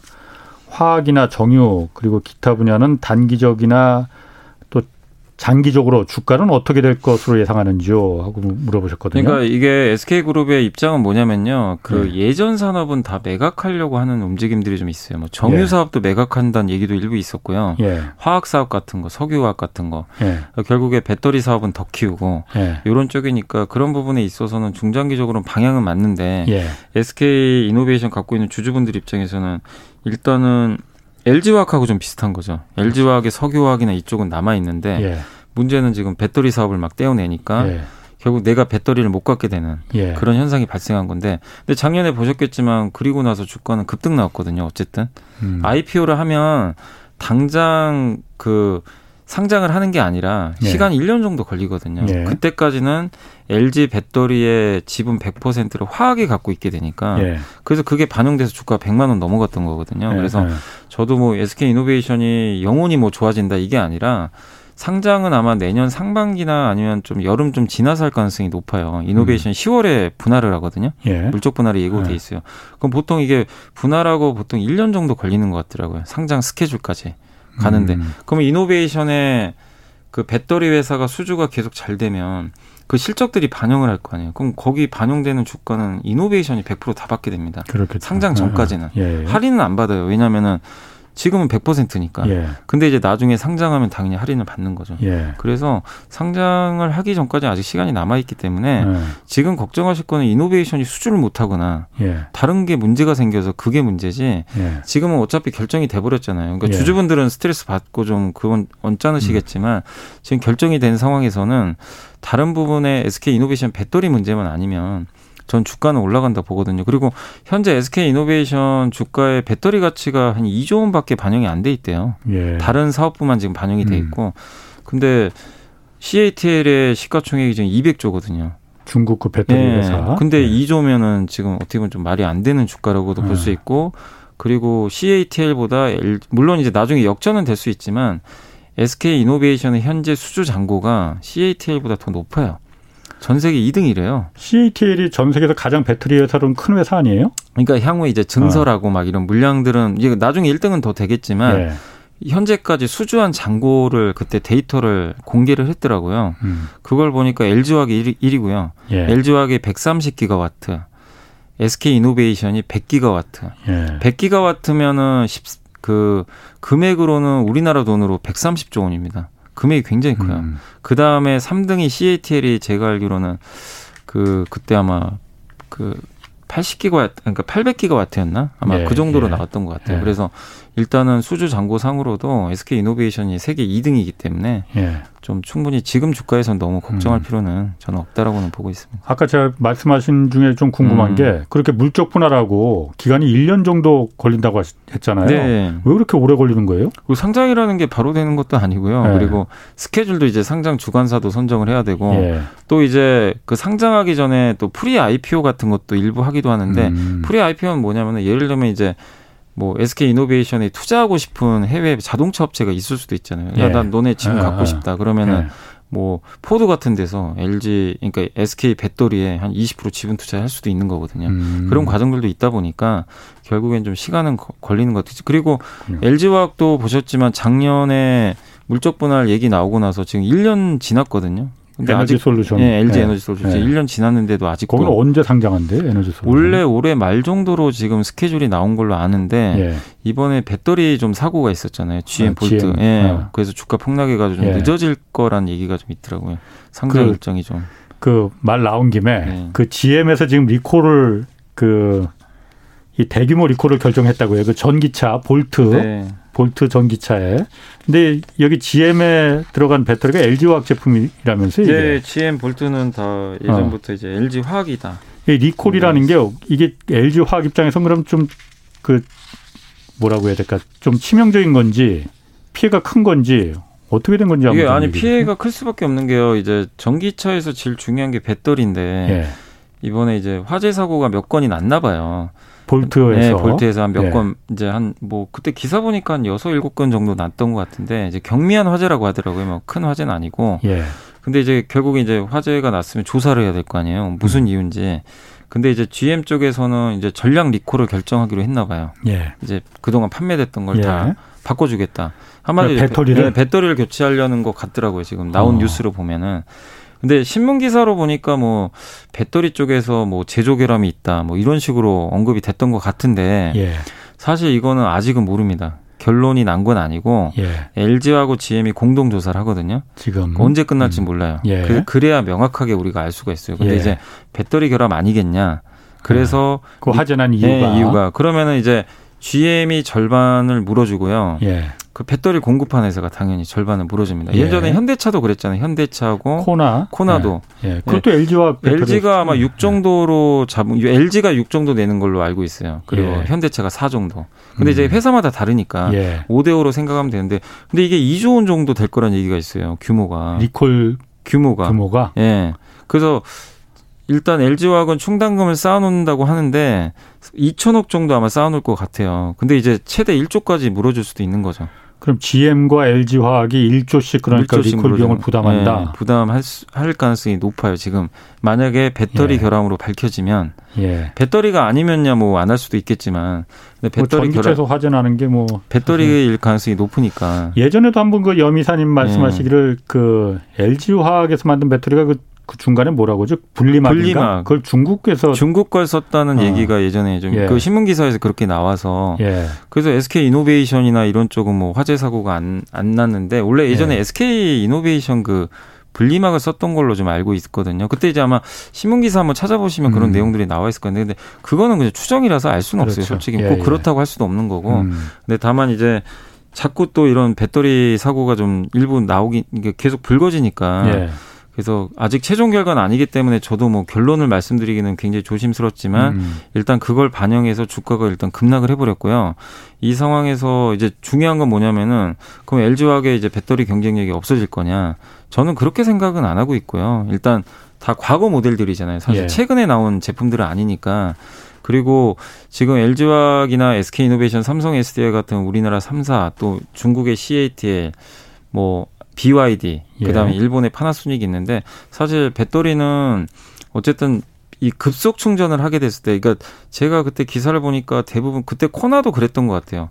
화학이나 정유 그리고 기타 분야는 단기적이나 장기적으로 주가는 어떻게 될 것으로 예상하는지요? 하고 물어보셨거든요. 그러니까 이게 SK그룹의 입장은 뭐냐면요. 그 네. 예전 산업은 다 매각하려고 하는 움직임들이 좀 있어요. 뭐 정유 예. 사업도 매각한다는 얘기도 일부 있었고요. 예. 화학 사업 같은 거, 석유화학 같은 거. 예. 결국에 배터리 사업은 더 키우고 이런 쪽이니까 그런 부분에 있어서는 중장기적으로는 방향은 맞는데 SK 이노베이션 갖고 있는 주주분들 입장에서는 일단은 LG화학하고 좀 비슷한 거죠. LG화학의 석유화학이나 이쪽은 남아 있는데 예. 문제는 지금 배터리 사업을 막 떼어내니까 예. 결국 내가 배터리를 못 갖게 되는 예. 그런 현상이 발생한 건데 근데 작년에 보셨겠지만 그리고 나서 주가는 급등 나왔거든요. 어쨌든 음. IPO를 하면 당장 그 상장을 하는 게 아니라 예. 시간 1년 정도 걸리거든요. 예. 그때까지는 LG 배터리의 지분 100%를 화학이 갖고 있게 되니까 예. 그래서 그게 반영돼서 주가가 100만 원 넘어갔던 거거든요. 예. 그래서 예. 저도 뭐 SK 이노베이션이 영원히 뭐 좋아진다 이게 아니라 상장은 아마 내년 상반기나 아니면 좀 여름 좀 지나서 할 가능성이 높아요. 이노베이션 음. 10월에 분할을 하거든요. 예. 물적 분할이 예고돼 예. 있어요. 그럼 보통 이게 분할하고 보통 1년 정도 걸리는 것 같더라고요. 상장 스케줄까지. 가는데 음. 그러면 이노베이션의 그 배터리 회사가 수주가 계속 잘 되면 그 실적들이 반영을 할 거 아니에요. 그럼 거기 반영되는 주가는 이노베이션이 100%다 받게 됩니다. 그렇겠죠. 상장 전까지는 예, 예. 할인은 안 받아요. 왜냐하면은 지금은 100%니까. 예. 근데 이제 나중에 상장하면 당연히 할인을 받는 거죠. 예. 그래서 상장을 하기 전까지 아직 시간이 남아 있기 때문에 예. 지금 걱정하실 거는 이노베이션이 수주를 못 하거나 예. 다른 게 문제가 생겨서 그게 문제지. 예. 지금은 어차피 결정이 돼 버렸잖아요. 그러니까 예. 주주분들은 스트레스 받고 좀 그건 언짢으시겠지만 음. 지금 결정이 된 상황에서는 다른 부분에 SK 이노베이션 배터리 문제만 아니면 전 주가는 올라간다 보거든요. 그리고 현재 SK 이노베이션 주가의 배터리 가치가 한 2조 원밖에 반영이 안 돼 있대요. 예. 다른 사업부만 지금 반영이 돼 음. 있고. 음. 근데 CATL의 시가총액이 지금 200조거든요. 중국 그 배터리 예. 회사. 근데 예. 2조면은 지금 어떻게 보면 좀 말이 안 되는 주가라고도 예. 볼수 있고 그리고 CATL보다 물론 이제 나중에 역전은 될 수 있지만 SK 이노베이션의 현재 수주 잔고가 CATL보다 더 높아요. 전 세계 2등이래요. CATL이 전 세계에서 가장 배터리 회사로는 큰 회사 아니에요? 그러니까 향후에 이제 증설하고 어. 막 이런 물량들은 이게 나중에 1등은 더 되겠지만 예. 현재까지 수주한 잔고를 그때 데이터를 공개를 했더라고요. 음. 그걸 보니까 LG화학이 1위, 고요 예. LG화학이 130기가와트, SK이노베이션이 100기가와트. 예. 100기가와트면은 10, 그 금액으로는 우리나라 돈으로 130조 원입니다. 금액이 굉장히 커요. 음. 그 다음에 3등이 CATL이 제가 알기로는 그 그때 아마 그 80기가 그러니까 800기가 와트였나 아마 예, 그 정도로 예. 나왔던 것 같아요. 예. 그래서 일단은 수주 잔고상으로도 SK 이노베이션이 세계 2등이기 때문에 예. 좀 충분히 지금 주가에선 너무 걱정할 음. 필요는 저는 없다라고는 보고 있습니다. 아까 제가 말씀하신 중에 좀 궁금한 음. 게 그렇게 물적 분할하고 기간이 1년 정도 걸린다고 했잖아요. 네. 왜 그렇게 오래 걸리는 거예요? 그리고 상장이라는 게 바로 되는 것도 아니고요. 네. 그리고 스케줄도 이제 상장 주관사도 선정을 해야 되고 예. 또 이제 그 상장하기 전에 또 pre-IPO 같은 것도 일부 하기도 하는데 음. pre-IPO는 뭐냐면은 예를 들면 이제 뭐 SK 이노베이션에 투자하고 싶은 해외 자동차 업체가 있을 수도 있잖아요. 야, 예. 난 너네 지금 예. 갖고 싶다. 그러면은 예. 뭐 포드 같은 데서 LG 그러니까 SK 배터리에 한 20% 지분 투자할 수도 있는 거거든요. 음. 그런 과정들도 있다 보니까 결국엔 좀 시간은 걸리는 것 같아요. 그리고 음. LG화학도 보셨지만 작년에 물적 분할 얘기 나오고 나서 지금 1년 지났거든요. 근데 에너지 아직, 솔루션. 예, LG 네. 에너지 솔루션. 네. 1년 지났는데도 아직도 거기는 언제 상장한대? 에너지 솔루션. 원래 올해 말 정도로 지금 스케줄이 나온 걸로 아는데 예. 이번에 배터리 좀 사고가 있었잖아요. GM 아, 볼트. GM. 예. 아. 그래서 주가 폭락해 가지고 좀 예. 늦어질 거란 얘기가 좀 있더라고요. 상장 그, 일정이 좀. 그 말 나온 김에 예. 그 GM에서 지금 리콜을 그 이 대규모 리콜을 결정했다고요. 그 전기차 볼트. 네. 볼트 전기차에. 근데 여기 GM에 들어간 배터리가 LG 화학 제품이라면서요? 네, GM 볼트는 다 예전부터 어. 이제 LG 화학이다. 이 리콜이라는 게 이게 LG 화학 입장에서 그럼 좀 그 뭐라고 해야 될까? 좀 치명적인 건지 피해가 큰 건지 어떻게 된 건지 이게 아니 피해가 클 수밖에 없는 게요. 이제 전기차에서 제일 중요한 게 배터리인데 예. 이번에 이제 화재 사고가 몇 건이 났나 봐요. 볼트에서 네, 볼트에서 한 몇건 네. 이제 한 뭐 그때 기사 보니까 한 여섯 일곱 건 정도 났던 것 같은데 이제 경미한 화재라고 하더라고요. 뭐 큰 화재는 아니고. 예. 근데 이제 결국에 이제 화재가 났으면 조사를 해야 될 거 아니에요. 무슨 음. 이유인지. 근데 이제 GM 쪽에서는 이제 전량 리콜을 결정하기로 했나 봐요. 예. 이제 그동안 판매됐던 걸다 예. 바꿔주겠다. 한마디로 배터리를 배, 네, 배터리를 교체하려는 것 같더라고요. 지금 나온 어. 뉴스로 보면은. 근데 신문 기사로 보니까 뭐 배터리 쪽에서 뭐 제조 결함이 있다 뭐 이런 식으로 언급이 됐던 것 같은데 예. 사실 이거는 아직은 모릅니다. 결론이 난 건 아니고 예. LG하고 GM이 공동 조사를 하거든요. 지금 언제 끝날지 음. 몰라요. 예. 그, 래야 명확하게 우리가 알 수가 있어요. 근데 예. 이제 배터리 결함 아니겠냐. 그래서 아, 그 화제난 이유가 네, 이유가 그러면은 이제 GM이 절반을 물어주고요. 예. 그 배터리 공급한 회사가 당연히 절반은 물어줍니다. 예. 를 전에 현대차도 그랬잖아요. 현대차하고 코나 코나도 예. 예. 그것도 예. LG와 LG가 아마 6 정도로 잡은 LG가 6 정도 내는 걸로 알고 있어요. 그리고 예. 현대차가 4 정도. 근데 음. 이제 회사마다 다르니까 예. 5대 5로 생각하면 되는데 근데 이게 2조 원 정도 될 거란 얘기가 있어요. 규모가 리콜 규모가 규모가 예. 그래서 일단 LG화학은 충당금을 쌓아놓는다고 하는데 2천억 정도 아마 쌓아놓을 것 같아요. 근데 이제 최대 1조까지 물어줄 수도 있는 거죠. 그럼 GM과 LG화학이 1조씩 그러니까 1조씩 리콜 비용을 부담한다. 네, 부담할 수, 할 가능성이 높아요. 지금 만약에 배터리 예. 결함으로 밝혀지면 예. 배터리가 아니면야 뭐 안 할 수도 있겠지만 근데 뭐 배터리 뭐 전기차에서 화재 나는 게 뭐 배터리일 가능성이 높으니까 예전에도 한번 그 여미사님 말씀하시기를 예. 그 LG화학에서 만든 배터리가 그 그 중간에 뭐라고 하죠? 분리막. 분리막. 그걸 중국에서 중국 걸 썼다는 어. 얘기가 예전에 좀그 예. 신문 기사에서 그렇게 나와서 예. 그래서 SK 이노베이션이나 이런 쪽은 뭐 화재 사고가 안안 났는데 원래 예전에 예. SK 이노베이션 그 분리막을 썼던 걸로 좀 알고 있거든요. 그때 이제 아마 신문 기사 한번 찾아보시면 그런 음. 내용들이 나와 있을 건데 근데 그거는 그냥 추정이라서 알 수는 그렇죠. 없어요. 솔직히 예, 꼭 예. 그렇다고 할 수도 없는 거고. 음. 근데 다만 이제 자꾸 또 이런 배터리 사고가 좀 일부 나오기 계속 불거지니까 예. 그래서 아직 최종 결과는 아니기 때문에 저도 뭐 결론을 말씀드리기는 굉장히 조심스럽지만 음. 일단 그걸 반영해서 주가가 일단 급락을 해버렸고요. 이 상황에서 이제 중요한 건 뭐냐면은 그럼 LG화학의 이제 배터리 경쟁력이 없어질 거냐? 저는 그렇게 생각은 안 하고 있고요. 일단 다 과거 모델들이잖아요. 사실 예. 최근에 나온 제품들은 아니니까. 그리고 지금 LG화학이나 SK이노베이션, 삼성 SDI 같은 우리나라 3사 또 중국의 CATL 뭐 BYD, 예. 그다음에 일본의 파나소닉이 있는데 사실 배터리는 어쨌든 이 급속 충전을 하게 됐을 때, 그러니까 제가 그때 기사를 보니까 대부분 그때 코나도 그랬던 것 같아요.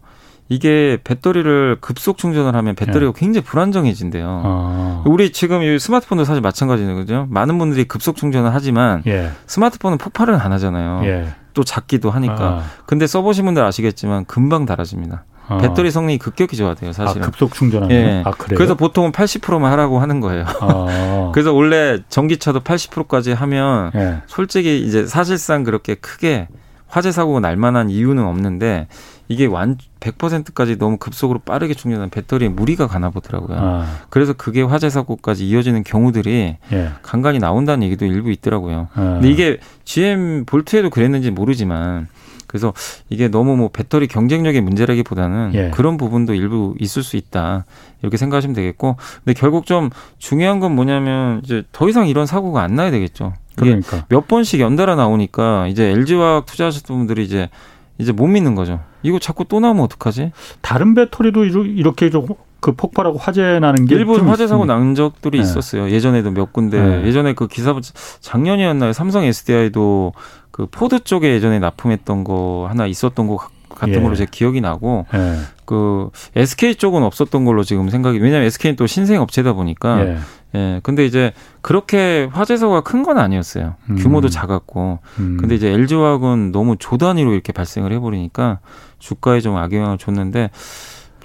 이게 배터리를 급속 충전을 하면 배터리가 예. 굉장히 불안정해진대요. 아. 우리 지금 이 스마트폰도 사실 마찬가지는 거죠. 많은 분들이 급속 충전을 하지만 예. 스마트폰은 폭발은 안 하잖아요. 예. 또 작기도 하니까. 아. 근데 써보신 분들 아시겠지만 금방 닳아집니다. 아. 배터리 성능이 급격히 좋아돼요, 사실은. 아, 급속 충전하는. 예. 아, 그래요? 그래서 보통은 80%만 하라고 하는 거예요. 아. <laughs> 그래서 원래 전기차도 80%까지 하면 예. 솔직히 이제 사실상 그렇게 크게 화재 사고가 날 만한 이유는 없는데 이게 완 100%까지 너무 급속으로 빠르게 충전한 배터리에 무리가 가나 보더라고요. 아. 그래서 그게 화재 사고까지 이어지는 경우들이 예. 간간히 나온다는 얘기도 일부 있더라고요. 아. 근데 이게 GM 볼트에도 그랬는지 모르지만 그래서 이게 너무 뭐 배터리 경쟁력의 문제라기보다는 예. 그런 부분도 일부 있을 수 있다. 이렇게 생각하시면 되겠고. 근데 결국 좀 중요한 건 뭐냐면 이제 더 이상 이런 사고가 안 나야 되겠죠. 그러니까 몇 번씩 연달아 나오니까 이제 LG화학 투자하셨던 분들이 이제 이제 못 믿는 거죠. 이거 자꾸 또 나오면 어떡하지? 다른 배터리도 이렇게 좀그 폭발하고 화재 나는 게 일본 화재 사고 난 적들이 네. 있었어요. 예전에도 몇 군데 네. 예전에 그 기사 작년이었나요? 삼성 SDI도 그 포드 쪽에 예전에 납품했던 거 하나 있었던 거 같은 예. 걸로 제 기억이 나고 예. 그 SK 쪽은 없었던 걸로 지금 생각이 왜냐하면 SK는 또 신생 업체다 보니까 예. 예. 근데 이제 그렇게 화재 사고가 큰 건 아니었어요. 음. 규모도 작았고. 음. 근데 이제 LG화학은 너무 조 단위로 이렇게 발생을 해버리니까 주가에 좀 악영향을 줬는데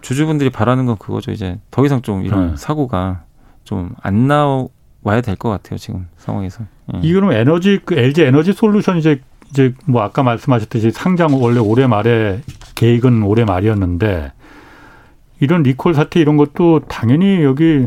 주주분들이 바라는 건 그거죠. 이제 더 이상 좀 이런 네. 사고가 좀 안 나 와야 될 것 같아요. 지금 상황에서. 예. 이거는 에너지 그 LG 에너지 솔루션 이제 이제 뭐 아까 말씀하셨듯이 상장 원래 올해 말에 계획은 올해 말이었는데 이런 리콜 사태 이런 것도 당연히 여기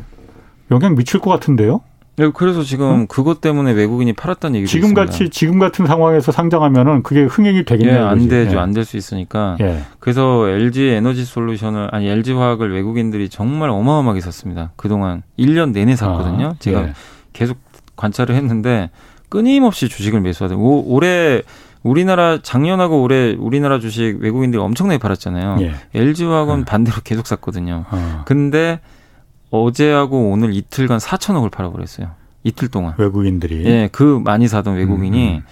영향 미칠 것 같은데요. 네, 그래서 지금 응? 그것 때문에 외국인이 팔았다는 얘기도 지금 있습니다. 같이 지금 같은 상황에서 상장하면은 그게 흥행이 되겠네요. 예, 안 되죠. 예. 안될 수 있으니까. 예. 그래서 LG 에너지 솔루션을 아니 LG 화학을 외국인들이 정말 어마어마하게 샀습니다. 그 동안 1년 내내 샀거든요. 아, 제가 예. 계속 관찰을 했는데 끊임없이 주식을 매수하던 올해 우리나라 작년하고 올해 우리나라 주식 외국인들이 엄청나게 팔았잖아요. 예. LG화학은 음. 반대로 계속 샀거든요. 어. 근데 어제하고 오늘 이틀간 4천억을 팔아버렸어요. 이틀 동안. 외국인들이. 예, 그 많이 사던 외국인이. 음. 음.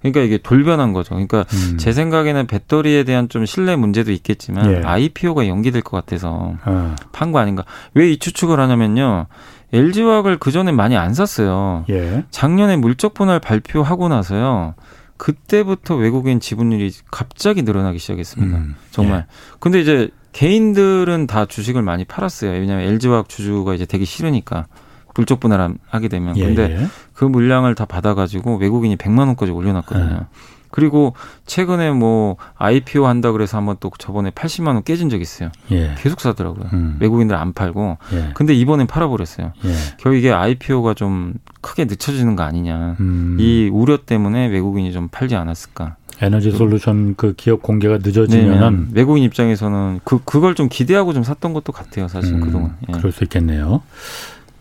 그러니까 이게 돌변한 거죠. 그러니까 음. 제 생각에는 배터리에 대한 좀 신뢰 문제도 있겠지만 예. IPO가 연기될 것 같아서 어. 판거 아닌가. 왜 이 추측을 하냐면요. LG화학을 그 전에 많이 안 샀어요. 예. 작년에 물적 분할 발표하고 나서요. 그때부터 외국인 지분율이 갑자기 늘어나기 시작했습니다. 음. 정말. 예. 근데 이제 개인들은 다 주식을 많이 팔았어요. 왜냐하면 LG화학 주주가 이제 되기 싫으니까 물적 분할 하게 되면. 예. 근데 예. 그 물량을 다 받아가지고 외국인이 100만 원까지 올려놨거든요. 예. 그리고 최근에 뭐 IPO 한다 그래서 한번 또 저번에 80만 원 깨진 적 있어요. 예. 계속 사더라고요. 음. 외국인들 안 팔고. 예. 근데 이번엔 팔아버렸어요. 예. 결국 이게 IPO가 좀 크게 늦춰지는 거 아니냐. 음. 이 우려 때문에 외국인이 좀 팔지 않았을까. 에너지 솔루션 그 기업 공개가 늦어지면은 네, 외국인 입장에서는 그 그걸 좀 기대하고 좀 샀던 것도 같아요. 사실 음, 그동안. 예. 그럴 수 있겠네요.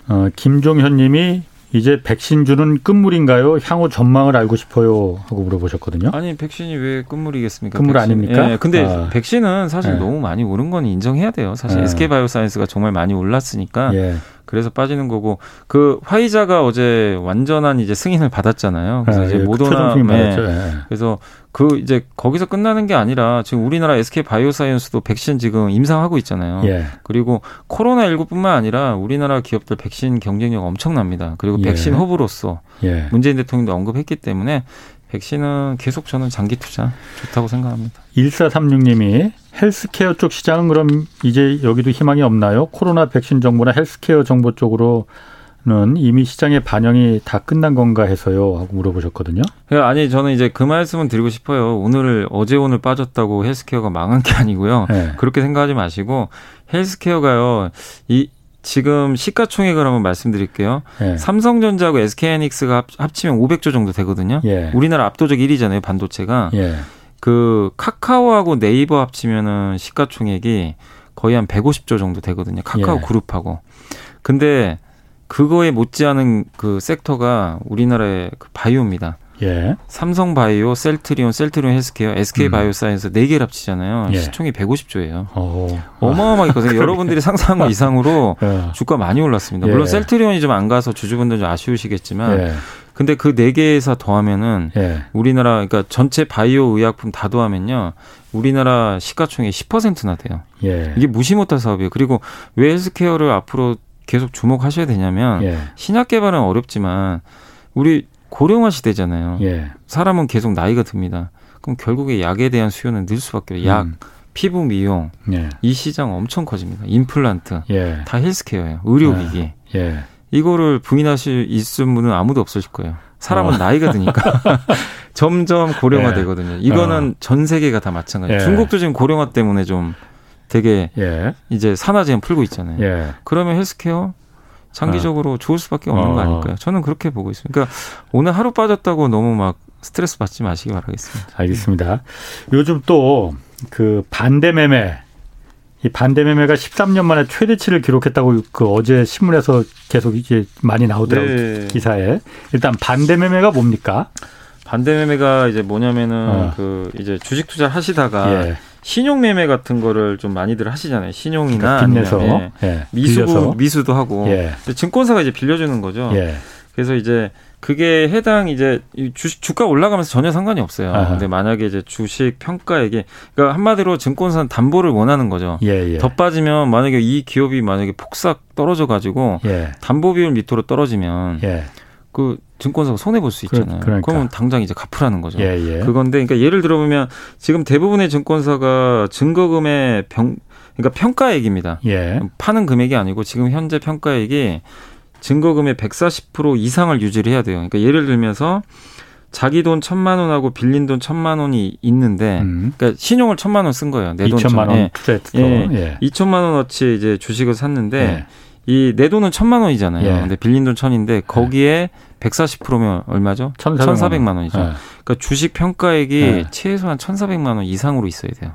어, 김종현님이 이제 백신 주는 끝물인가요? 향후 전망을 알고 싶어요 하고 물어보셨거든요. 아니 백신이 왜 끝물이겠습니까? 끝물 백신. 아닙니까? 예, 근데 아. 백신은 사실 예. 너무 많이 오른 건 인정해야 돼요. 사실 예. SK 바이오사이언스가 정말 많이 올랐으니까 예. 그래서 빠지는 거고 그 화이자가 어제 완전한 이제 승인을 받았잖아요. 그래서 아, 이제 예, 모더나 네. 그래서 그 이제 거기서 끝나는 게 아니라 지금 우리나라 SK 바이오사이언스도 백신 지금 임상하고 있잖아요. 예. 그리고 코로나 19뿐만 아니라 우리나라 기업들 백신 경쟁력 엄청납니다. 그리고 예. 백신 허브로서 예. 문재인 대통령도 언급했기 때문에 백신은 계속 저는 장기 투자 좋다고 생각합니다. 1436님이 헬스케어 쪽 시장은 그럼 이제 여기도 희망이 없나요? 코로나 백신 정보나 헬스케어 정보 쪽으로는 이미 시장의 반영이 다 끝난 건가 해서요 하고 물어보셨거든요. 예, 아니 저는 이제 그 말씀은 드리고 싶어요. 오늘 어제 오늘 빠졌다고 헬스케어가 망한 게 아니고요. 네. 그렇게 생각하지 마시고 헬스케어가요. 이 지금 시가총액을 한번 말씀드릴게요. 예. 삼성전자하고 SK하이닉스가 합치면 500조 정도 되거든요. 예. 우리나라 압도적 1위잖아요, 반도체가. 예. 그 카카오하고 네이버 합치면은 시가총액이 거의 한 150조 정도 되거든요. 카카오 예. 그룹하고. 근데 그거에 못지않은 그 섹터가 우리나라의 그 바이오입니다. 예. 삼성 바이오, 셀트리온, 셀트리온 헬스케어, SK 음. 바이오사이언스 네 개를 합치잖아요. 예. 시총이 150조예요. 오. 어마어마하게 커서 여러분들이 상상한 것 <laughs> 이상으로 예. 주가 많이 올랐습니다. 물론 예. 셀트리온이 좀 안 가서 주주분들 좀 아쉬우시겠지만 예. 근데 그 네 개 회사 더하면은 예. 우리나라 그러니까 전체 바이오 의약품 다 더하면요. 우리나라 시가총액 10%나 돼요. 예. 이게 무시 못할 사업이에요. 그리고 왜 헬스케어를 앞으로 계속 주목하셔야 되냐면 예. 신약 개발은 어렵지만 우리 고령화 시대잖아요. 예. 사람은 계속 나이가 듭니다. 그럼 결국에 약에 대한 수요는 늘 수밖에 없어요. 약, 음. 피부 미용 예. 이 시장 엄청 커집니다. 임플란트 예. 다 헬스케어예요. 의료기기. 예. 예. 이거를 부인하실 있을 분은 아무도 없으실 거예요. 사람은 어. 나이가 드니까 <laughs> 점점 고령화 예. 되거든요. 이거는 어. 전 세계가 다 마찬가지예요. 예. 중국도 지금 고령화 때문에 좀 되게 이제 산화제한 풀고 있잖아요. 그러면 헬스케어 장기적으로 어. 좋을 수밖에 없는 어. 거 아닐까요? 저는 그렇게 보고 있습니다. 그러니까 오늘 하루 빠졌다고 너무 막 스트레스 받지 마시기 바라겠습니다. 알겠습니다. 요즘 또 그 반대 매매 이 반대 매매가 13년 만에 최대치를 기록했다고 그 어제 신문에서 계속 이제 많이 나오더라고요 네. 기사에 일단 반대 매매가 뭡니까? 반대 매매가 이제 뭐냐면은 어. 그 이제 주식 투자 하시다가 예. 신용 매매 같은 거를 좀 많이들 하시잖아요. 신용이나 그러니까 빚내서 예. 예. 미수 미수도 하고 예. 증권사가 이제 빌려주는 거죠. 예. 그래서 이제 그게 해당 이제 주식 주가 올라가면서 전혀 상관이 없어요. 아하. 근데 만약에 이제 주식 평가액이 그러니까 한마디로 증권사는 담보를 원하는 거죠. 예, 예. 더 빠지면 만약에 이 기업이 만약에 폭삭 떨어져 가지고 예. 담보 비율 밑으로 떨어지면 예. 그 증권사가 손해 볼 수 있잖아요. 그러니까. 그러면 당장 이제 갚으라는 거죠. 예, 예. 그건데 그러니까 예를 들어보면 지금 대부분의 증권사가 증거금의 병 그러니까 평가액입니다. 예. 파는 금액이 아니고 지금 현재 평가액이 증거금의 140% 이상을 유지를 해야 돼요. 그러니까 예를 들면서 자기 돈 천만 원하고 빌린 돈 천만 원이 있는데, 음. 그러니까 신용을 천만 원 쓴 거예요. 내 돈 천만 원 투자했어. 예. 예. 2천만 원어치 이제 주식을 샀는데 예. 이 내 돈은 천만 원이잖아요. 예. 근데 빌린 돈 천인데 예. 거기에 140%면 얼마죠? 1,400만 원 이죠. 예. 그러니까 주식 평가액이 예. 최소한 1,400만 원 이상으로 있어야 돼요.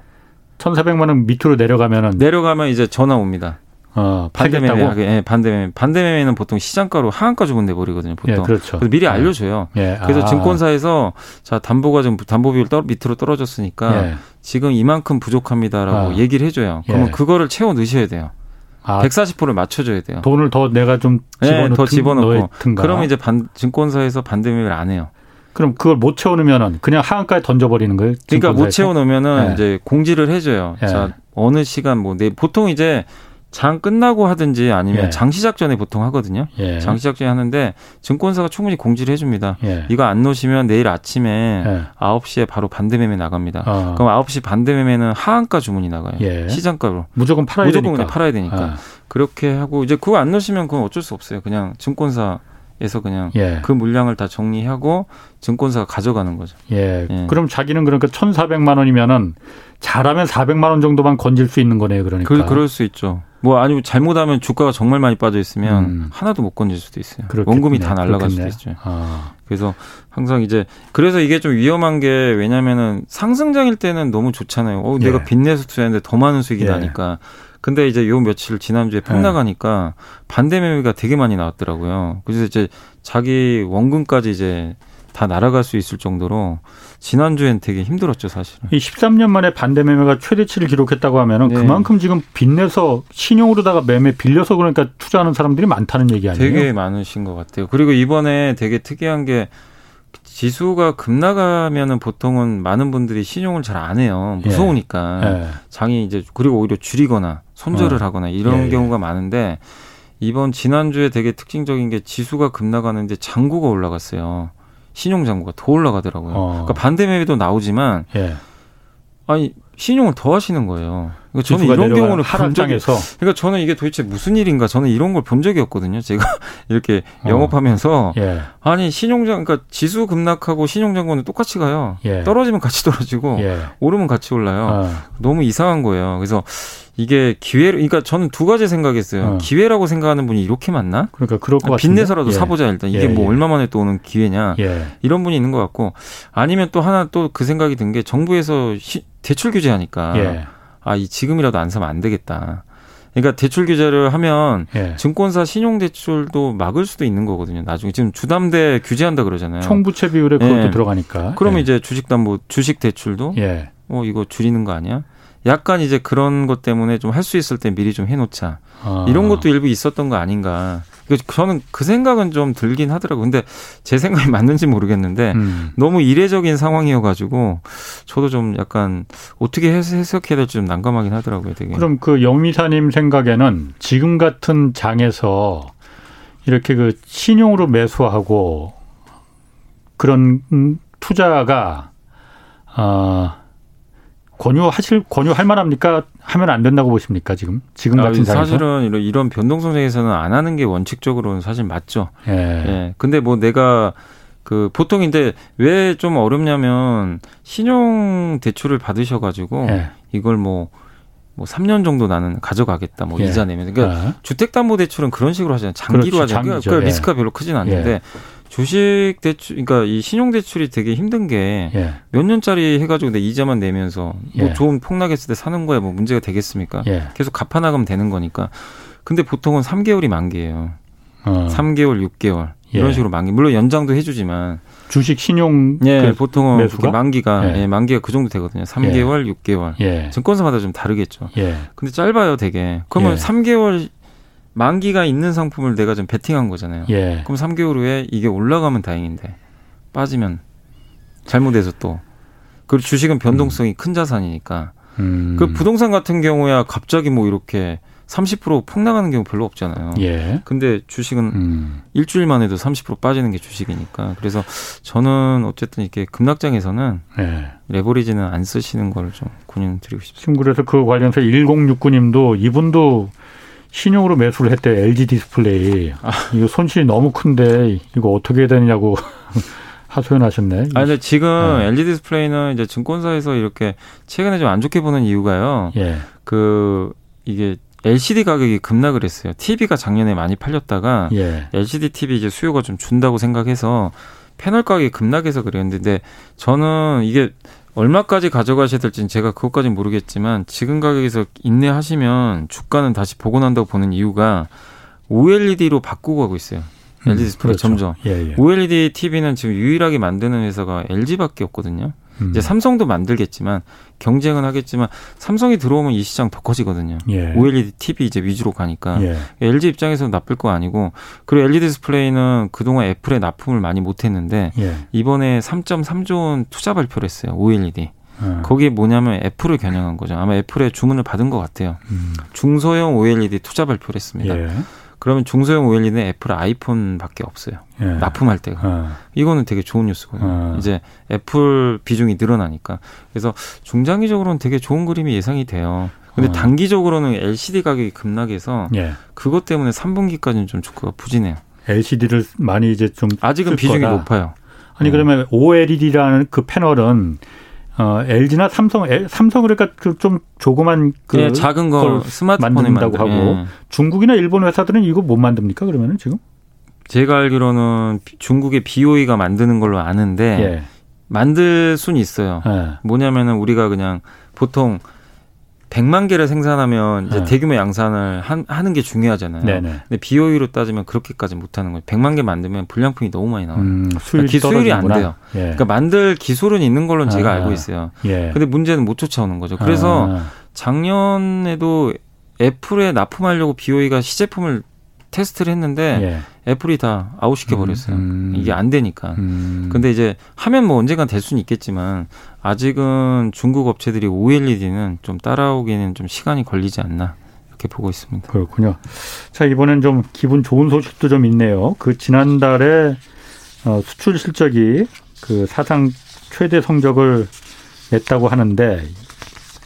1,400만 원 밑으로 내려가면은 내려가면 이제 전화 옵니다. 어, 반대매매 예, 반대매매. 반대매매는 보통 시장가로 하한가 주문 내버리거든요, 보통. 예, 그렇죠. 그래서 미리 예. 알려줘요. 예. 그래서 아. 증권사에서 자, 담보가 좀, 담보 비율 떨, 밑으로 떨어졌으니까 예. 지금 이만큼 부족합니다라고 아. 얘기를 해줘요. 그러면 예. 그거를 채워 넣으셔야 돼요. 아, 140%를 맞춰줘야 돼요. 돈을 더 내가 좀 집어넣, 네, 더 집어넣고. 그러면 이제 반, 증권사에서 반대매매를 안 해요. 그럼 그걸 못 채워놓으면은 그냥 하한가에 던져버리는 거예요? 그러니까 못 채워놓으면은 네. 이제 공지를 해줘요. 네. 자 어느 시간 뭐 내 보통 이제 장 끝나고 하든지 아니면 예. 장 시작 전에 보통 하거든요. 예. 장 시작 전에 하는데 증권사가 충분히 공지를 해줍니다. 예. 이거 안 놓으시면 내일 아침에 예. 9시에 바로 반대매매 나갑니다. 어. 그럼 9시 반대매매는 하한가 주문이 나가요. 예. 시장가로. 무조건 팔아야 무조건 되니까. 팔아야 되니까. 아. 그렇게 하고 이제 그거 안 넣으시면 그건 어쩔 수 없어요. 그냥 증권사 에서 그냥 예. 그 물량을 다 정리하고 증권사가 가져가는 거죠. 예. 예. 그럼 자기는 그러니까 1,400만 원이면은 잘하면 400만 원 정도만 건질 수 있는 거네요, 그러니까. 그, 그럴 수 있죠. 뭐 아니면 잘못하면 주가가 정말 많이 빠져 있으면 음. 하나도 못 건질 수도 있어요. 그렇겠네. 원금이 다 날아갈. 수도 있죠. 아. 그래서 항상 이제 그래서 이게 좀 위험한 게 왜냐면은 상승장일 때는 너무 좋잖아요. 어, 내가 예. 빚내서 투자했는데 더 많은 수익이 예. 나니까. 근데 이제 요 며칠 지난주에 예. 폭나가니까 반대 매매가 되게 많이 나왔더라고요. 그래서 이제 자기 원금까지 이제 다 날아갈 수 있을 정도로 지난주엔 되게 힘들었죠, 사실은. 이 13년 만에 반대 매매가 최대치를 기록했다고 하면은 네. 그만큼 지금 빚내서 신용으로다가 매매 빌려서 그러니까 투자하는 사람들이 많다는 얘기 아니에요? 되게 많으신 것 같아요. 그리고 이번에 되게 특이한 게 지수가 급나가면은 보통은 많은 분들이 신용을 잘 안 해요. 무서우니까. 예. 예. 장이 이제 그리고 오히려 줄이거나 손절을 어. 하거나 이런 예. 예. 경우가 많은데 이번 지난주에 되게 특징적인 게 지수가 급나가는데 장구가 올라갔어요. 신용 잔고가 더 올라가더라고요. 어. 그러니까 반대 매매도 나오지만 예. 아니 신용을 더 하시는 거예요. 그러니까 저는 이런 경우는 하락장에서 그러니까 저는 이게 도대체 무슨 일인가 저는 이런 걸 본 적이 없거든요. 제가 <laughs> 이렇게 어. 영업하면서 예. 아니 신용장 그러니까 지수 급락하고 신용장고는 똑같이 가요. 예. 떨어지면 같이 떨어지고 예. 오르면 같이 올라요. 어. 너무 이상한 거예요. 그래서 이게 기회를 그러니까 저는 두 가지 생각했어요. 어. 기회라고 생각하는 분이 이렇게 많나? 그러니까 그럴 것 같은데. 빚내서라도 예. 사보자 일단 이게 예, 뭐 예. 얼마 만에 또 오는 기회냐 예. 이런 분이 있는 것 같고 아니면 또 하나 또 그 생각이 든 게 정부에서 시, 대출 규제하니까 예. 아 이 지금이라도 안 사면 안 되겠다. 그러니까 대출 규제를 하면 예. 증권사 신용 대출도 막을 수도 있는 거거든요. 나중에 지금 주담대 규제한다 그러잖아요. 총부채 비율에 그것도 예. 들어가니까. 그러면 예. 이제 주식 담보 주식 대출도 예. 어 이거 줄이는 거 아니야? 약간 이제 그런 것 때문에 좀 할 수 있을 때 미리 좀 해놓자. 아. 이런 것도 일부 있었던 거 아닌가. 저는 그 생각은 좀 들긴 하더라고요. 근데 제 생각이 맞는지 모르겠는데 음. 너무 이례적인 상황이어가지고 저도 좀 약간 어떻게 해석해야 될지 좀 난감하긴 하더라고요. 되게. 그럼 그 영미사님 생각에는 지금 같은 장에서 이렇게 그 신용으로 매수하고 그런 투자가 어 권유하실 권유할 만합니까? 하면 안 된다고 보십니까 지금 지금 같은 상황에서 사실은 이런 이런 변동성장에서는 안 하는 게 원칙적으로는 사실 맞죠. 예. 예. 근데 뭐 내가 그 보통 인데 왜 좀 어렵냐면 신용 대출을 받으셔가지고 예. 이걸 뭐뭐 뭐 3년 정도 나는 가져가겠다. 뭐 예. 이자 내면. 그러니까 아. 주택담보대출은 그런 식으로 하잖아요. 장기로 그렇죠, 하잖아요. 그러니까 예. 리스크가 별로 크진 않는데 예. 주식 대출, 그러니까 이 신용 대출이 되게 힘든 게몇 예. 년짜리 해가지고 내 이자만 내면서 뭐 예. 좋은 폭락했을 때 사는 거에 뭐 문제가 되겠습니까? 예. 계속 갚아 나가면 되는 거니까. 근데 보통은 3개월이 만기예요. 어. 3개월, 6개월 이런 예. 식으로 만기. 물론 연장도 해주지만 주식 신용 예, 그 보통은 만기가 예. 예. 만기가 그 정도 되거든요. 3개월, 예. 6개월. 예. 증권사마다 좀 다르겠죠. 예. 근데 짧아요, 되게. 그러면 예. 3개월 만기가 있는 상품을 내가 좀 베팅한 거잖아요. 예. 그럼 3개월 후에 이게 올라가면 다행인데 빠지면 잘못해서 또 그리고 주식은 변동성이 음. 큰 자산이니까 음. 그 부동산 같은 경우야 갑자기 뭐 이렇게 30% 폭락하는 경우 별로 없잖아요. 예. 근데 주식은 음. 일주일 만에도 30% 빠지는 게 주식이니까. 그래서 저는 어쨌든 이렇게 급락장에서는 예. 레버리지는 안 쓰시는 걸 좀 권유드리고 싶습니다. 지금 그래서 그 관련해서 1069님도 이분도 신용으로 매수를 했대 LG 디스플레이. 아. 이거 손실이 너무 큰데 이거 어떻게 해야 되느냐고 <laughs> 하소연하셨네. 아 근데 지금 네. LG 디스플레이는 이제 증권사에서 이렇게 최근에 좀 안 좋게 보는 이유가요. 예. 그 이게 LCD 가격이 급락을 했어요. TV가 작년에 많이 팔렸다가 예. LCD TV 이제 수요가 좀 준다고 생각해서 패널 가격이 급락해서 그랬는데 저는 이게 얼마까지 가져가셔야 될지는 제가 그것까지는 모르겠지만 지금 가격에서 인내하시면 주가는 다시 복원한다고 보는 이유가 OLED로 바꾸고 가고 있어요. LG 음, 디스플레이 그렇죠. 점점. 예, 예. OLED TV는 지금 유일하게 만드는 회사가 LG밖에 없거든요. 음. 이제 삼성도 만들겠지만 경쟁은 하겠지만 삼성이 들어오면 이 시장 더 커지거든요. 예. OLED TV 이제 위주로 가니까 예. LG 입장에서는 나쁠 거 아니고 그리고 LG 디스플레이는 그동안 애플에 납품을 많이 못했는데 예. 이번에 3.3조 원 투자 발표를 했어요. OLED. 어. 거기에 뭐냐면 애플을 겨냥한 거죠. 아마 애플의 주문을 받은 것 같아요. 음. 중소형 OLED 투자 발표를 했습니다. 예. 그러면 중소형 OLED는 애플 아이폰밖에 없어요. 예. 납품할 데가. 어. 이거는 되게 좋은 뉴스거든요. 어. 이제 애플 비중이 늘어나니까. 그래서 중장기적으로는 되게 좋은 그림이 예상이 돼요. 근데 어. 단기적으로는 LCD 가격이 급락해서 예. 그것 때문에 3분기까지는 좀 주가가 부진해요. LCD를 많이 이제 좀 아직은 비중이 거다. 높아요. 아니 그러면 OLED라는 그 패널은 어, LG나 삼성, L, 삼성 그러니까 그좀 조그만 그 네, 작은 거 스마트폰에 만든다고 하고 네. 중국이나 일본 회사들은 이거 못 만듭니까 그러면은 지금? 제가 알기로는 중국의 BOE가 만드는 걸로 아는데 예. 만들 수는 있어요. 예. 뭐냐면은 우리가 그냥 보통 100만 개를 생산하면 이제 네. 대규모 양산을 한, 하는 게 중요하잖아요. 네네. 근데 BOE로 따지면 그렇게까지 못 하는 거예요. 100만 개 만들면 불량품이 너무 많이 나와요. 음, 수율이, 그러니까 수율이 안 돼요. 예. 그러니까 만들 기술은 있는 걸로는 제가 아, 알고 있어요. 예. 근데 문제는 못 쫓아오는 거죠. 그래서 아. 작년에도 애플에 납품하려고 BOE가 시제품을 테스트를 했는데 예. 애플이 다 아웃시켜 버렸어요. 음, 음. 이게 안 되니까. 음. 근데 이제 하면 뭐 언젠간 될 수는 있겠지만 아직은 중국 업체들이 OLED는 좀 따라오기는 좀 시간이 걸리지 않나 이렇게 보고 있습니다. 그렇군요. 자 이번엔 좀 기분 좋은 소식도 좀 있네요. 그 지난달에 어, 수출 실적이 그 사상 최대 성적을 냈다고 하는데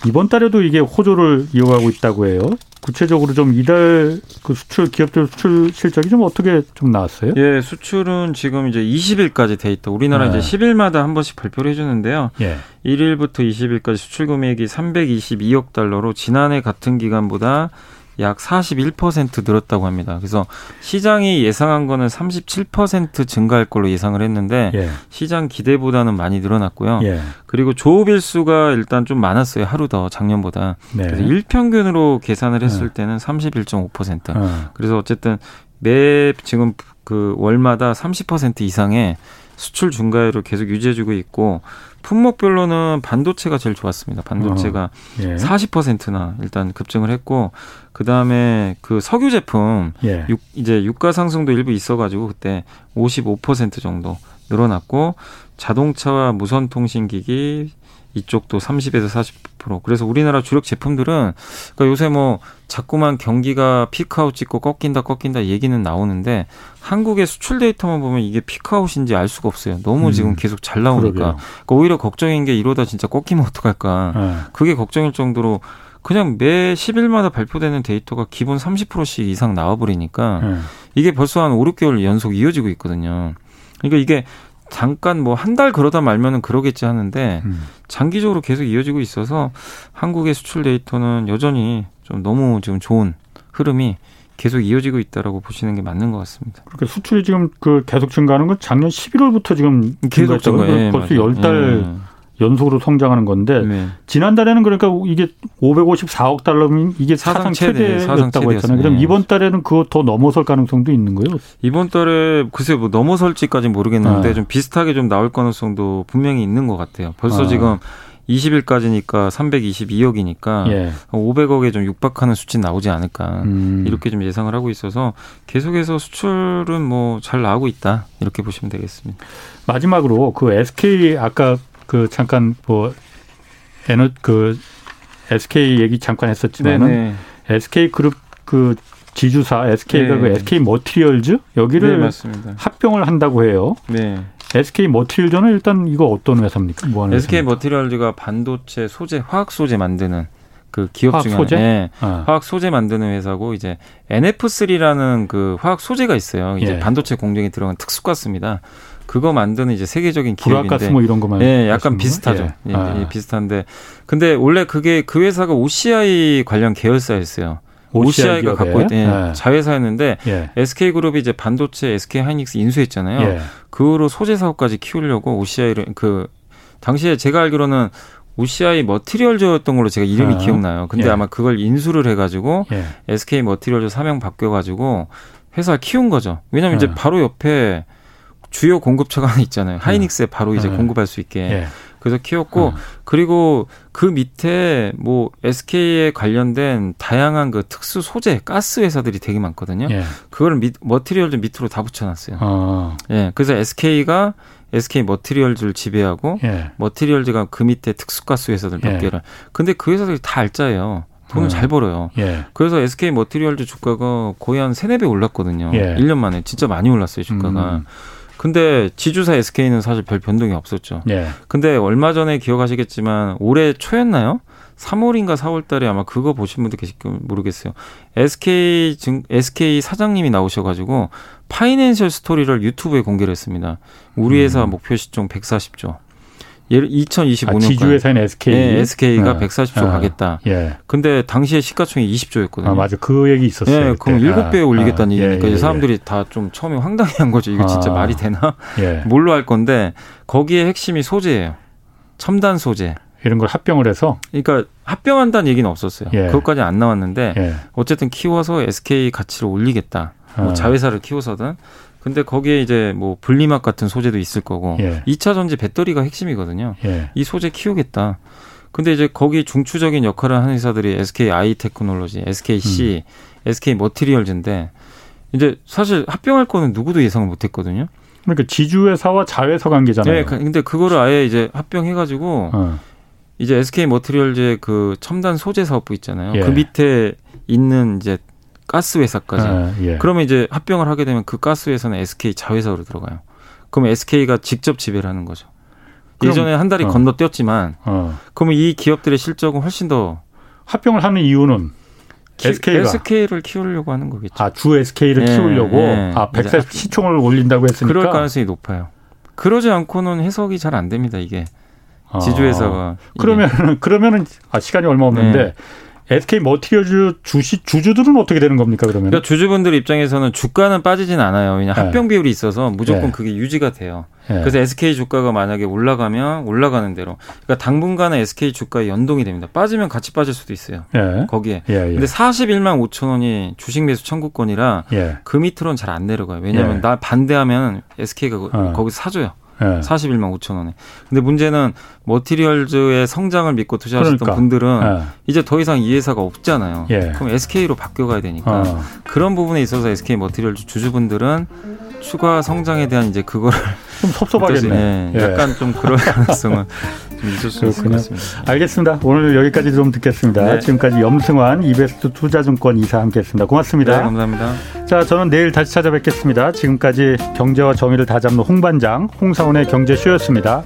이번 달에도 이게 호조를 이어가고 있다고 해요. 구체적으로 좀 이달 그 수출 기업들 수출 실적이 좀 어떻게 좀 나왔어요? 예, 수출은 지금 이제 20일까지 돼 있다. 우리나라 네. 이제 10일마다 한 번씩 발표를 해주는데요. 예. 1일부터 20일까지 수출 금액이 322억 달러로 지난해 같은 기간보다 약 41% 늘었다고 합니다. 그래서 시장이 예상한 거는 37% 증가할 걸로 예상을 했는데 예. 시장 기대보다는 많이 늘어났고요. 예. 그리고 조업일수가 일단 좀 많았어요. 하루 더 작년보다. 네. 그래서 일평균으로 계산을 했을 네. 때는 31.5%. 어. 그래서 어쨌든 매 지금 그 월마다 30% 이상의 수출 증가율을 계속 유지해주고 있고 품목별로는 반도체가 제일 좋았습니다. 반도체가 어, 예. 40%나 일단 급증을 했고 그 다음에 그 석유 제품 예. 유, 이제 유가 상승도 일부 있어 가지고 그때 55% 정도 늘어났고 자동차와 무선 통신 기기 이쪽도 30에서 40%. 그래서 우리나라 주력 제품들은 그러니까 요새 뭐 자꾸만 경기가 피크아웃 찍고 꺾인다 꺾인다 얘기는 나오는데 한국의 수출 데이터만 보면 이게 피크아웃인지 알 수가 없어요. 너무 음. 지금 계속 잘 나오니까. 그러니까 오히려 걱정인 게 이러다 진짜 꺾이면 어떡할까. 네. 그게 걱정일 정도로 그냥 매 10일마다 발표되는 데이터가 기본 30%씩 이상 나와버리니까 네. 이게 벌써 한 5, 6개월 연속 이어지고 있거든요. 그러니까 이게 잠깐 뭐 한 달 그러다 말면은 그러겠지 하는데 음. 장기적으로 계속 이어지고 있어서 한국의 수출 데이터는 여전히 좀 너무 지금 좋은 흐름이 계속 이어지고 있다라고 보시는 게 맞는 것 같습니다. 그렇게 수출이 지금 그 계속 증가하는 건 작년 11월부터 지금 계속 증가. 예, 벌써 열달 예. 연속으로 성장하는 건데 네. 지난달에는 그러니까 이게 554억 달러면 이게 사상, 최대였다고 했잖아요. 그럼 이번 달에는 그거 더 넘어설 가능성도 있는 거예요? 이번 달에 글쎄 뭐 넘어설지까지는 모르겠는데 아. 좀 비슷하게 좀 나올 가능성도 분명히 있는 것 같아요. 벌써 아. 지금 20일까지니까 322억이니까 예. 500억에 좀 육박하는 수치 나오지 않을까 음. 이렇게 좀 예상을 하고 있어서 계속해서 수출은 뭐 잘 나오고 있다 이렇게 보시면 되겠습니다. 마지막으로 그 SK 아까 그 잠깐 뭐 에너 그 SK 얘기 잠깐 했었지만은 SK 그룹 그 지주사 SK가 네. 그 SK 머티리얼즈 여기를 네, 합병을 한다고 해요. 네. SK 머티리얼즈는 일단 이거 어떤 회사입니까? 뭐 하는 SK 머티리얼즈가 반도체 소재, 화학 소재 만드는 그 기업 화학 중에 소재? 네, 아. 화학 소재 만드는 회사고 이제 NF3라는 그 화학 소재가 있어요. 이제 예. 반도체 공정에 들어간 특수가스입니다. 그거 만드는 이제 세계적인 기업인데 불가스 뭐 이런 거만 예, 약간 비슷하죠. 예. 예, 아. 예, 비슷한데 근데 원래 그게 그 회사가 OCI 관련 계열사였어요. OCI 가 갖고 있던 예, 네. 자회사였는데 예. SK 그룹이 이제 반도체 SK 하이닉스 인수했잖아요. 예. 그 후로 소재 사업까지 키우려고 OCI를 그 당시에 제가 알기로는 OCI 머티리얼즈였던 걸로 제가 이름이 아. 기억나요. 근데 예. 아마 그걸 인수를 해가지고 SK 머티리얼즈 사명 바뀌어가지고 회사를 키운 거죠. 왜냐하면 이제 아. 바로 옆에 주요 공급처가 하나 있잖아요. 하이닉스에 바로 이제 네. 공급할 수 있게. 예. 그래서 키웠고 어. 그리고 그 밑에 뭐 SK에 관련된 다양한 그 특수 소재 가스 회사들이 되게 많거든요. 예. 그거를 밑 머티리얼즈 밑으로 다 붙여놨어요. 어. 예, 그래서 SK가 SK 머티리얼즈를 지배하고 예. 머티리얼즈가 그 밑에 특수가스 회사들 몇 예. 개를. 근데 그 회사들이 다 알짜예요. 돈을 음. 잘 벌어요. 예. 그래서 SK 머티리얼즈 주가가 거의 한 세네 배 올랐거든요. 예. 1년 만에 진짜 많이 올랐어요, 주가가. 음. 근데 지주사 SK는 사실 별 변동이 없었죠. 예. 근데 얼마 전에 기억하시겠지만 올해 초였나요? 3월인가 4월 달에 아마 그거 보신 분들 계실지 모르겠어요. SK 증 SK 사장님이 나오셔 가지고 파이낸셜 스토리를 유튜브에 공개를 했습니다. 우리 회사 음. 목표 시총 140조. 예를 2025년 아, 지주회사인 SK 네, SK가 네. 140조 네. 가겠다. 예. 근데 당시에 시가총이 20조였거든요. 아 맞아 그 얘기 있었어요. 예, 그럼 일곱 배 아, 올리겠다는 아, 얘기니까 예, 예, 사람들이 예. 다좀 처음에 황당해한 거죠. 이거 진짜 아, 말이 되나? 예. <laughs> 뭘로 할 건데 거기에 핵심이 소재예요. 첨단 소재. 이런 걸 합병을 해서 그러니까 합병한다는 얘기는 없었어요. 예. 그것까지 안 나왔는데 어쨌든 키워서 SK 가치를 올리겠다. 뭐 아. 자회사를 키워서든 근데 거기에 이제 뭐 분리막 같은 소재도 있을 거고 예. 2차 전지 배터리가 핵심이거든요. 예. 이 소재 키우겠다. 근데 이제 거기 중추적인 역할을 하는 회사들이 SK 아이 테크놀로지, SKC, 음. SK 머티리얼즈인데 이제 사실 합병할 거는 누구도 예상을 못 했거든요. 그러니까 지주회사와 자회사 관계잖아요. 네, 근데 그거를 아예 이제 합병해 가지고 어. 이제 SK 머티리얼즈의 그 첨단 소재 사업부 있잖아요. 예. 그 밑에 있는 이제 가스 회사까지. 아, 예. 그러면 이제 합병을 하게 되면 그 가스 회사는 SK 자회사로 들어가요. 그럼 SK가 직접 지배를 하는 거죠. 예전에 한 달이 어. 건너뛰었지만 어. 그러면 이 기업들의 실적은 훨씬 더 합병을 하는 이유는 SK가 SK를 키우려고 하는 거겠죠. 아, 주 SK를 네, 키우려고 네. 아, 백세 시총을 올린다고 했으니까 그럴 가능성이 높아요. 그러지 않고는 해석이 잘 안 됩니다, 이게. 아. 지주회사가. 그러면 그러면은 아, 시간이 얼마 없는데 네. SK 머티리얼즈 주시 주주들은 어떻게 되는 겁니까 그러면? 그러니까 주주분들 입장에서는 주가는 빠지진 않아요. 왜냐 네. 합병 비율이 있어서 무조건 네. 그게 유지가 돼요. 네. 그래서 SK 주가가 만약에 올라가면 올라가는 대로. 그러니까 당분간은 SK 주가에 연동이 됩니다. 빠지면 같이 빠질 수도 있어요. 예. 거기에. 예, 예. 근데 41만 5천 원이 주식 매수 청구권이라 예. 그 밑으로는 잘 안 내려가요. 왜냐하면 예. 나 반대하면 SK가 어. 거기서 사줘요. 네. 41만 5천 원에. 근데 문제는 머티리얼즈의 성장을 믿고 투자하셨던 그러니까. 분들은 네. 이제 더 이상 이 회사가 없잖아요. 예. 그럼 SK로 바뀌어가야 되니까 어. 그런 부분에 있어서 SK 머티리얼즈 주주분들은 추가 성장에 대한 이제 그거를 좀 섭섭하겠네. <laughs> 예, 약간 좀 그럴 가능성은 <laughs> 좀 있을 수 있을 것 같습니다. 알겠습니다. 오늘 여기까지 좀 듣겠습니다. 네. 지금까지 염승환 이베스트 투자증권 이사 함께했습니다. 고맙습니다. 네, 감사합니다. 자, 저는 내일 다시 찾아뵙겠습니다. 지금까지 경제와 정의를 다잡는 홍반장 홍사원의 경제쇼였습니다.